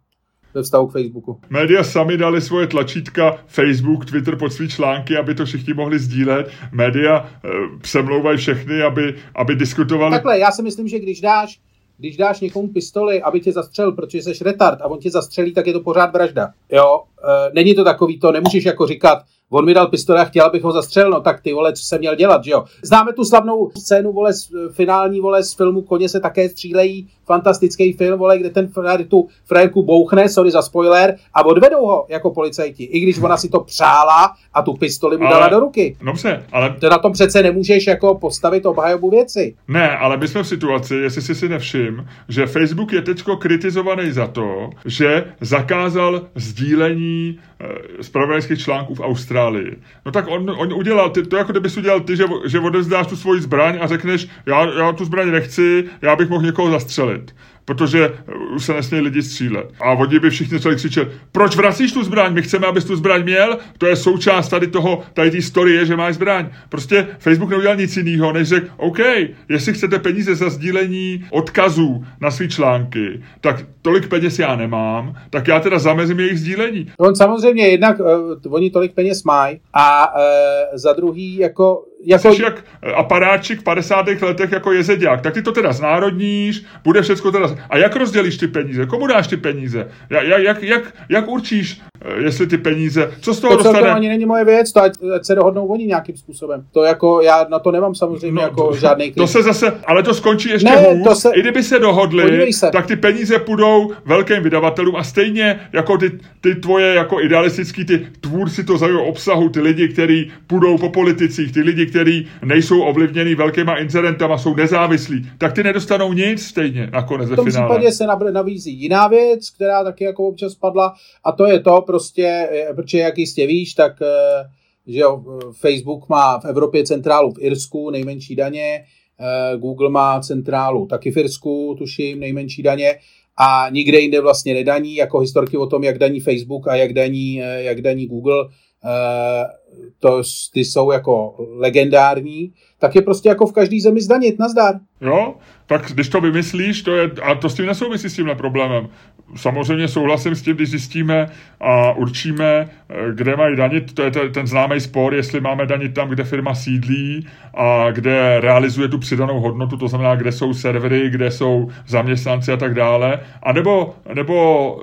ve vztahu k Facebooku.
Média sami dali svoje tlačítka Facebook, Twitter pod svý články, aby to všichni mohli sdílet. Média e, přemlouvají všechny, aby, aby diskutovali.
Takhle, já si myslím, že když dáš když dáš někomu pistoli, aby tě zastřelil, protože jsi retard a on tě zastřelí, tak je to pořád vražda. Jo, e, není to takový, to nemůžeš jako říkat, on mi dal pistole a chtěl, abych ho zastřelil, no tak ty vole, co jsem měl dělat, že jo. Známe tu slavnou scénu, vole, z, finální, vole, z filmu Koně se také střílejí, fantastický film, vole, kde ten frajer tu frajerku bouchne, sorry za spoiler, a odvedou ho jako policajti, i když ona si to přála a tu pistoli mu ale, dala do ruky.
Dobře, ale...
To na tom přece nemůžeš jako postavit obhajobu věci.
Ne, ale my jsme v situaci, jestli jsi si nevšim, že Facebook je teďko kritizovaný za to, že zakázal sdílení e, spravodajských článků v Austrálii. No tak on, on udělal, ty, to jako kdybys udělal ty, že, že odevzdáš tu svoji zbraň a řekneš, já, já tu zbraň nechci, já bych mohl někoho zastřelit good. Protože už se nesmějí lidi střílet. A oni by všichni začali křičet, proč vracíš tu zbraň, my chceme, abys tu zbraň měl, to je součást tady toho, tady té story že máš zbraň. Prostě Facebook neudělal nic jiného, než řekl, OK, jestli chcete peníze za sdílení odkazů na své články, tak tolik peněz já nemám, tak já teda zamezím jejich sdílení.
On samozřejmě jednak, uh, oni tolik peněz mají a uh, za druhý, jako
jako... Jsi jak aparáčik v 50. letech jako jezeďák, tak ty to teda znárodníš, bude všechno teda... A jak rozdělíš ty peníze? Komu dáš ty peníze? Jak, jak, jak, jak určíš, eh, jestli ty peníze... Co z toho
to
dostane?
To ani není moje věc, to ať, ať se dohodnou oni nějakým způsobem. To jako, já na to nemám samozřejmě no, jako to, žádný klip.
To se zase, ale to skončí ještě ne, hůř. To se, I kdyby se dohodli, se. tak ty peníze půjdou velkým vydavatelům a stejně jako ty, ty tvoje jako idealistický, ty tvůrci to zajímají obsahu, ty lidi, kteří půjdou po politicích, ty lidi, kteří nejsou ovlivněni velkýma incidentama, jsou nezávislí, tak ty nedostanou nic stejně nakonec ve finále.
Případě se nabízí jiná věc, která taky jako občas padla a to je to prostě, eh, protože jak jistě víš, tak eh, že jo, Facebook má v Evropě centrálu v Irsku, nejmenší daně, eh, Google má centrálu taky v Irsku, tuším, nejmenší daně a nikde jinde vlastně nedaní, jako historky o tom, jak daní Facebook a jak daní, jak daní Google, to, ty jsou jako legendární, tak je prostě jako v každý zemi zdanit, nazdar.
Jo, tak když to vymyslíš, to je, a to s tím nesouvisí s tímhle problémem samozřejmě souhlasím s tím, když zjistíme a určíme, eh, kde mají danit, to je ten známý spor, jestli máme danit tam, kde firma sídlí a kde realizuje tu přidanou hodnotu, to znamená, kde jsou servery, kde jsou zaměstnanci a tak dále, a nebo, nebo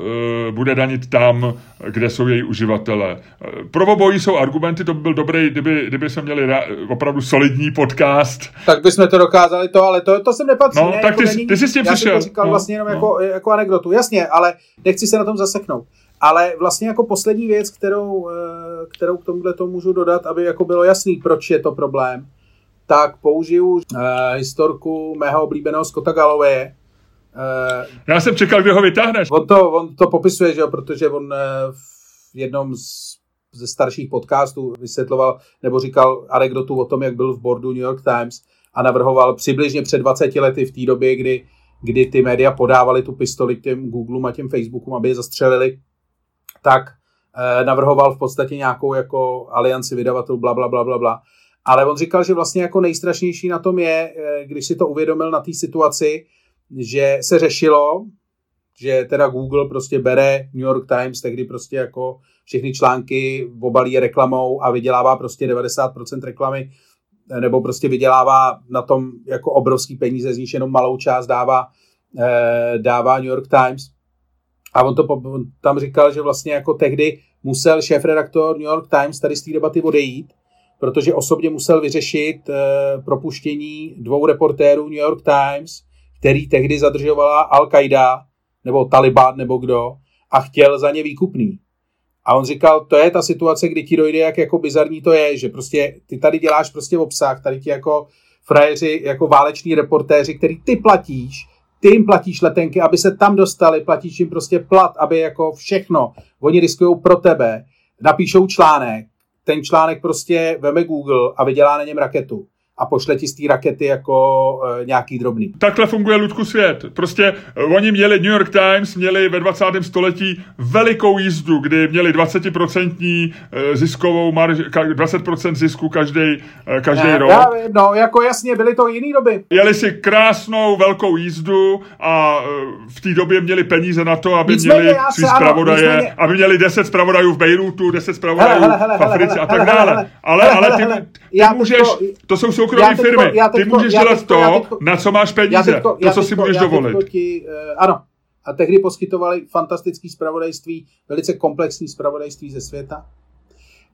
e, bude danit tam, kde jsou její uživatelé. Eh, pro obojí jsou argumenty, to by byl dobrý, kdyby, kdyby jsme měli opravdu solidní podcast.
Tak bychom to dokázali to, ale to, to sem nepatří.
No,
ne?
tak jako ty, není, ty jsi s tím
já
přišel.
Já jsem to říkal
no,
vlastně jenom no. jako, jako anekdotu. Jasně, ale nechci se na tom zaseknout. Ale vlastně jako poslední věc, kterou, eh, kterou k tomuhle to můžu dodat, aby jako bylo jasný, proč je to problém, tak použiju uh, historku mého oblíbeného Scotta Galloway.
Uh, Já jsem čekal, kdy ho vytáhneš.
On to, on to popisuje, že jo, protože on uh, v jednom z, ze starších podcastů vysvětloval, nebo říkal anekdotu o tom, jak byl v bordu New York Times a navrhoval přibližně před 20 lety v té době, kdy kdy ty média podávali tu pistoli k těm Googlům a těm Facebookům, aby je zastřelili, tak eh, navrhoval v podstatě nějakou jako alianci vydavatelů, bla, bla, bla, bla, bla. Ale on říkal, že vlastně jako nejstrašnější na tom je, eh, když si to uvědomil na té situaci, že se řešilo, že teda Google prostě bere New York Times, tehdy prostě jako všechny články obalí reklamou a vydělává prostě 90% reklamy nebo prostě vydělává na tom jako obrovský peníze, z níž jenom malou část dává, eh, dává New York Times. A on to on tam říkal, že vlastně jako tehdy musel šéf-redaktor New York Times tady z té debaty odejít, protože osobně musel vyřešit eh, propuštění dvou reportérů New York Times, který tehdy zadržovala Al-Qaida, nebo Taliban, nebo kdo, a chtěl za ně výkupný. A on říkal, to je ta situace, kdy ti dojde, jak jako bizarní to je, že prostě ty tady děláš prostě obsah, tady ti jako frajeři, jako váleční reportéři, který ty platíš, ty jim platíš letenky, aby se tam dostali, platíš jim prostě plat, aby jako všechno, oni riskují pro tebe, napíšou článek, ten článek prostě veme Google a vydělá na něm raketu a pošle ti z té rakety jako e, nějaký drobný.
Takhle funguje Ludku svět. Prostě e, oni měli, New York Times měli ve 20. století velikou jízdu, kdy měli 20% e, ziskovou marž, 20% zisku každý, e, každý ne, rok.
Já no, jako jasně, byly to jiný doby.
Jeli si krásnou velkou jízdu a v té době měli peníze na to, aby nicméně měli svý zpravodaje, nicméně... aby měli 10 zpravodajů v Bejrutu, 10 zpravodajů v Africe a tak dále. Ale, ale ty, ty můžeš, to jsou soukromé firmy. Já teďko, ty můžeš já dělat teďko, to, teďko, na co máš peníze. Teďko, to, co teďko, si můžeš dovolit.
Ti, uh, ano. A tehdy poskytovali fantastické spravodajství, velice komplexní spravodajství ze světa.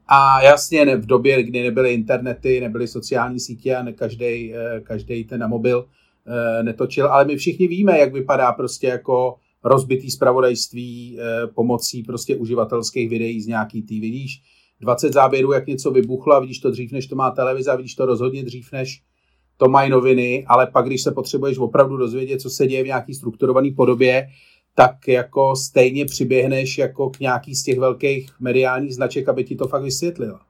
A jasně ne, v době, kdy nebyly internety, nebyly sociální sítě a každý, eh, každý ten na mobil eh, netočil, ale my všichni víme, jak vypadá prostě jako rozbitý spravodajství pomocí prostě uživatelských videí z nějaký tý, vidíš, 20 záběrů, jak něco vybuchlo a vidíš to dřív, než to má televize a vidíš to rozhodně dřív, než to mají noviny, ale pak, když se potřebuješ opravdu dozvědět, co se děje v nějaký strukturované podobě, tak jako stejně přiběhneš jako k nějaký z těch velkých mediálních značek, aby ti to fakt vysvětlila.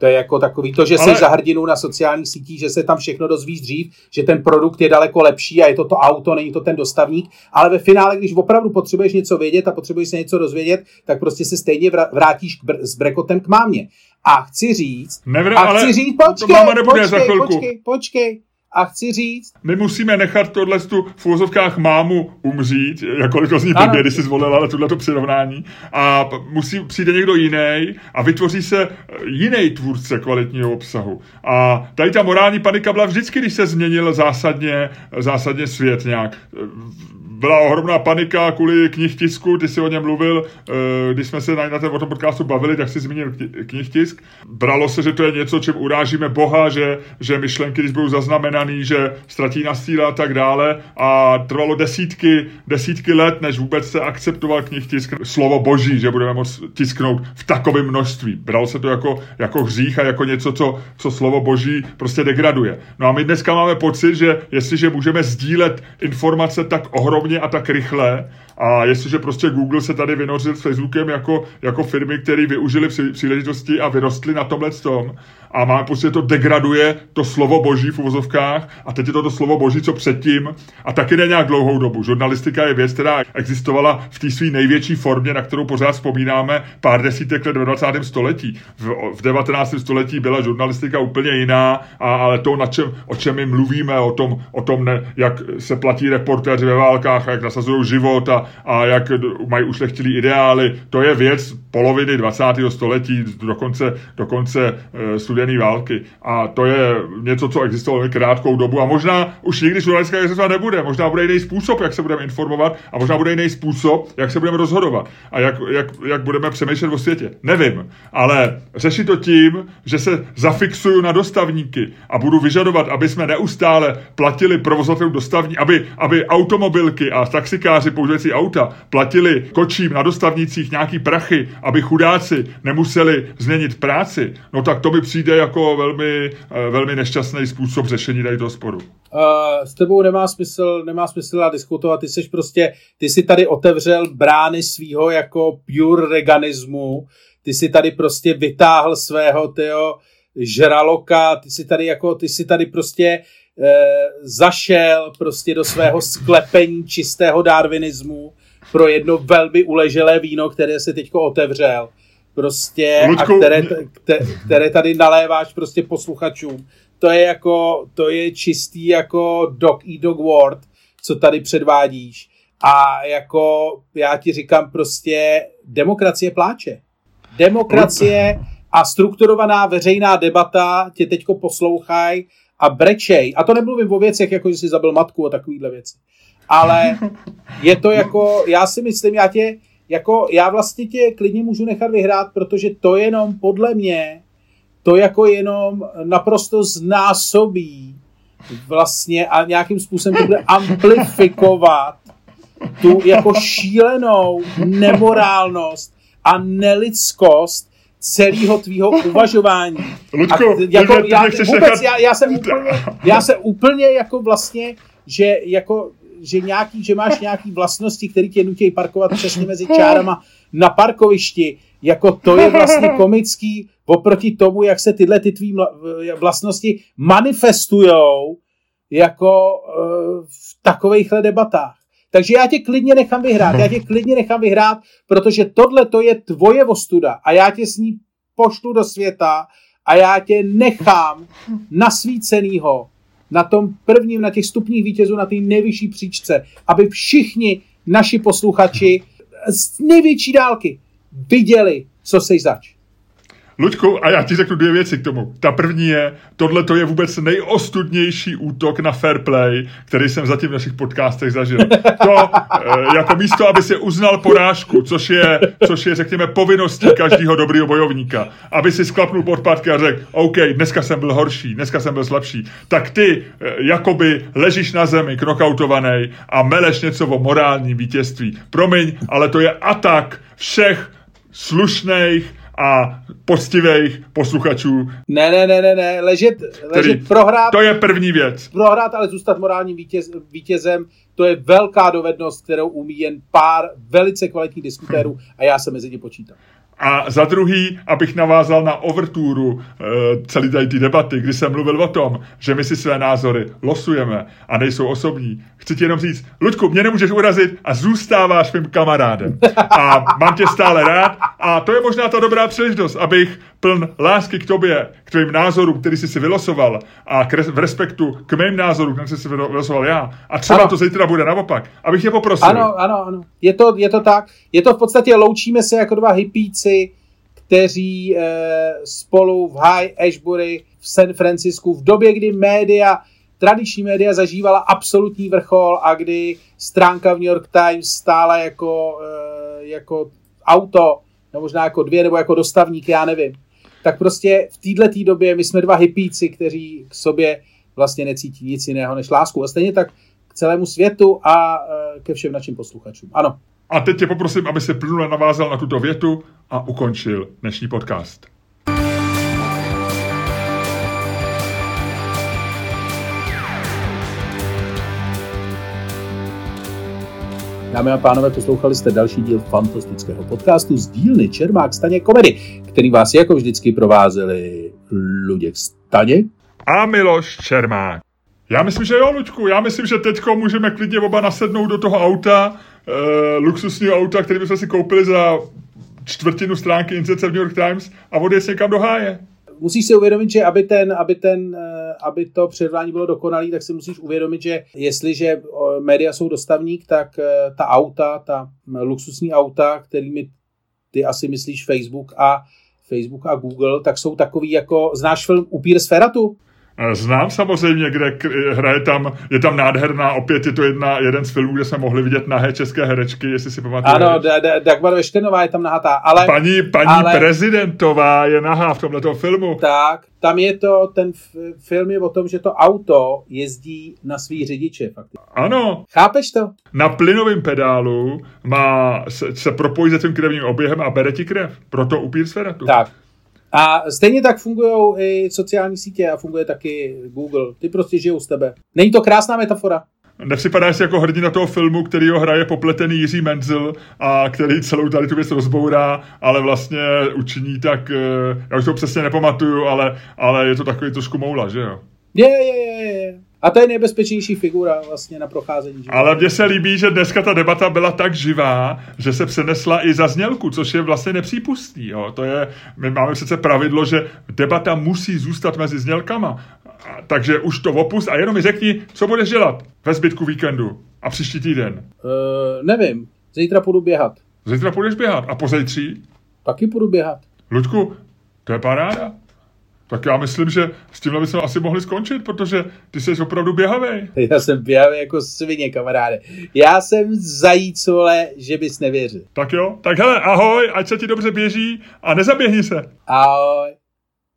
To je jako takový to, že Ale... jsi za hrdinu na sociálních sítích, že se tam všechno dozvíš dřív, že ten produkt je daleko lepší a je to to auto, není to ten dostavník, ale ve finále, když opravdu potřebuješ něco vědět a potřebuješ se něco dozvědět, tak prostě se stejně vrátíš k br- s brekotem k mámě. A chci říct,
Nevr,
a chci říct, počkej, počkej, chvilku. počkej, počkej, a chci říct...
My musíme nechat tohle tu v úvozovkách mámu umřít, jakkoliv to zní blbě, když si zvolila tuhle přirovnání, a musí přijde někdo jiný a vytvoří se jiný tvůrce kvalitního obsahu. A tady ta morální panika byla vždycky, když se změnil zásadně, zásadně svět nějak byla ohromná panika kvůli knihtisku, ty jsi o něm mluvil, eh, když jsme se na, na tom podcastu bavili, tak si zmínil knihtisk. Bralo se, že to je něco, čím urážíme Boha, že, že myšlenky, když budou zaznamenaný, že ztratí na síle a tak dále. A trvalo desítky, desítky let, než vůbec se akceptoval knihtisk slovo boží, že budeme moct tisknout v takovém množství. Bralo se to jako, jako hřích a jako něco, co, co slovo boží prostě degraduje. No a my dneska máme pocit, že jestliže můžeme sdílet informace tak ohromně a tak rychle, a jestliže prostě Google se tady vynořil s Facebookem jako, jako firmy, které využili příležitosti a vyrostly na tomhle tom, a má prostě to degraduje to slovo boží v uvozovkách a teď je to to slovo boží, co předtím a taky ne nějak dlouhou dobu. Žurnalistika je věc, která existovala v té své největší formě, na kterou pořád vzpomínáme pár desítek let ve 20. století. V, v 19. století byla žurnalistika úplně jiná, a, ale to, na čem, o čem my mluvíme, o tom, o tom ne, jak se platí reportéři ve válkách, a jak nasazují život a, a jak mají ušlechtilý ideály, to je věc poloviny 20. století, dokonce, dokonce uh, studené války. A to je něco, co existovalo krátkou dobu a možná už nikdy žurnalistická existovat nebude. Možná bude jiný způsob, jak se budeme informovat a možná bude jiný způsob, jak se budeme rozhodovat a jak, jak, jak budeme přemýšlet o světě. Nevím, ale řešit to tím, že se zafixuju na dostavníky a budu vyžadovat, aby jsme neustále platili provozovatelům dostavní, aby, aby automobilky a taxikáři používající auta platili kočím na dostavnicích nějaký prachy, aby chudáci nemuseli změnit práci, no tak to mi přijde jako velmi, eh, velmi nešťastný způsob řešení tady toho sporu.
Uh, s tebou nemá smysl, nemá smysl diskutovat, ty jsi prostě, ty jsi tady otevřel brány svýho jako pure reganismu, ty jsi tady prostě vytáhl svého tyho žraloka, ty jsi tady jako, ty jsi tady prostě zašel prostě do svého sklepení čistého darwinismu pro jedno velmi uleželé víno, které se teďko otevřel prostě Luďku, a které, které tady naléváš prostě posluchačům. To je jako, to je čistý jako dog eat dog word, co tady předvádíš. A jako já ti říkám prostě demokracie pláče. Demokracie a strukturovaná veřejná debata tě teďko poslouchaj a brečej. A to nemluvím o věcech, jako že jsi zabil matku a takovýhle věci. Ale je to jako, já si myslím, já tě, jako já vlastně tě klidně můžu nechat vyhrát, protože to jenom podle mě, to jako jenom naprosto znásobí vlastně a nějakým způsobem to bude amplifikovat tu jako šílenou nemorálnost a nelidskost celého tvýho uvažování.
Ludku,
a jako, já, vůbec, já, já, jsem úplně, já jsem úplně jako vlastně, že jako že, nějaký, že máš nějaký vlastnosti, které tě nutí parkovat přesně mezi čárama na parkovišti, jako to je vlastně komický oproti tomu, jak se tyhle ty tvý vlastnosti manifestujou jako uh, v takovýchhle debatách. Takže já tě klidně nechám vyhrát, já tě klidně nechám vyhrát, protože tohle to je tvoje ostuda a já tě s ní pošlu do světa a já tě nechám nasvícenýho na tom prvním, na těch stupních vítězů, na té nejvyšší příčce, aby všichni naši posluchači z největší dálky viděli, co seš zač.
Luďku, a já ti řeknu dvě věci k tomu. Ta první je, tohle to je vůbec nejostudnější útok na fair play, který jsem zatím v našich podcastech zažil. To e, jako místo, aby si uznal porážku, což je, což je, řekněme, povinností každého dobrého bojovníka, aby si sklapnul podpátky a řekl, OK, dneska jsem byl horší, dneska jsem byl slabší, tak ty e, jakoby ležíš na zemi, knockoutovaný a meleš něco o morálním vítězství. Promiň, ale to je atak všech slušných, a poctivých posluchačů.
Ne, ne, ne, ne, ne, ležet, ležet prohrát.
To je první věc.
Prohrát, ale zůstat morálním vítěz, vítězem, to je velká dovednost, kterou umí jen pár velice kvalitních diskutérů a já se mezi ně počítám.
A za druhý, abych navázal na overturu e, celé tady ty debaty, kdy jsem mluvil o tom, že my si své názory losujeme a nejsou osobní. Chci ti jenom říct, Luďku, mě nemůžeš urazit a zůstáváš mým kamarádem. A mám tě stále rád A to je možná ta dobrá příležitost, abych pln lásky k tobě, k tvým názorům, který jsi si vylosoval a k res- v respektu k mým názorům, který jsi si vylosoval já. A třeba ano. to zítra bude naopak, abych je poprosil.
Ano, ano, ano. Je to, je to tak. Je to v podstatě, loučíme se jako dva hippíci, kteří e, spolu v High Ashbury v San Francisku v době, kdy média tradiční média zažívala absolutní vrchol a kdy stránka v New York Times stála jako, eh, jako auto, nebo možná jako dvě, nebo jako dostavník, já nevím. Tak prostě v této době my jsme dva hippíci, kteří k sobě vlastně necítí nic jiného než lásku. A stejně tak k celému světu a eh, ke všem našim posluchačům. Ano.
A teď tě poprosím, aby se plnule navázal na tuto větu a ukončil dnešní podcast.
Dámy a pánové, poslouchali jste další díl fantastického podcastu z dílny Čermák Staně komedy, který vás jako vždycky provázeli Luděk Staně
a Miloš Čermák. Já myslím, že jo, Luďku, já myslím, že teďko můžeme klidně oba nasednout do toho auta, e, luxusního auta, který jsme si koupili za čtvrtinu stránky Inzece v New York Times a odjet někam do háje.
Musíš si uvědomit, že aby, ten, aby, ten, eh, aby to předvání bylo dokonalé, tak si musíš uvědomit, že jestliže média jsou dostavník, tak eh, ta auta, ta luxusní auta, kterými ty asi myslíš Facebook a Facebook a Google, tak jsou takový jako, znáš film Upír z Feratu?
Znám samozřejmě, kde hraje tam, je tam nádherná, opět je to jedna, jeden z filmů, kde jsme mohli vidět nahé české herečky, jestli si pamatuješ.
Ano, Dagmar Veštenová je tam nahatá, ale...
Paní, paní ale, prezidentová je nahá v tomto filmu.
Tak, tam je to, ten film je o tom, že to auto jezdí na svý řidiče. Fakticky.
Ano.
Chápeš to?
Na plynovém pedálu má, se, se propojí se tím krevním oběhem a bere ti krev. Proto upír sferatu.
Tak. A stejně tak fungují i sociální sítě a funguje taky Google. Ty prostě žijou z tebe. Není to krásná metafora?
Nepřipadáš si jako hrdina toho filmu, který ho hraje popletený Jiří Menzel a který celou tady tu věc rozbourá, ale vlastně učiní tak, eh, já už to přesně nepamatuju, ale, ale je to takový trošku moula, že jo?
Je, je, je, je. A to je nejbezpečnější figura vlastně na procházení života.
Ale mně se líbí, že dneska ta debata byla tak živá, že se přenesla i za znělku, což je vlastně nepřípustný. Jo. To je, my máme přece pravidlo, že debata musí zůstat mezi znělkama. A, takže už to opust a jenom mi řekni, co budeš dělat ve zbytku víkendu a příští týden. Uh,
nevím. Zítra půjdu běhat.
Zítra půjdeš běhat. A pozejtří?
Taky půjdu běhat.
Luďku, to je paráda. Tak já myslím, že s tímhle bychom asi mohli skončit, protože ty jsi opravdu běhavý.
Já jsem běhavý jako svině, kamaráde. Já jsem zajíc, vole, že bys nevěřil.
Tak jo, tak hele, ahoj, ať se ti dobře běží a nezaběhni se.
Ahoj.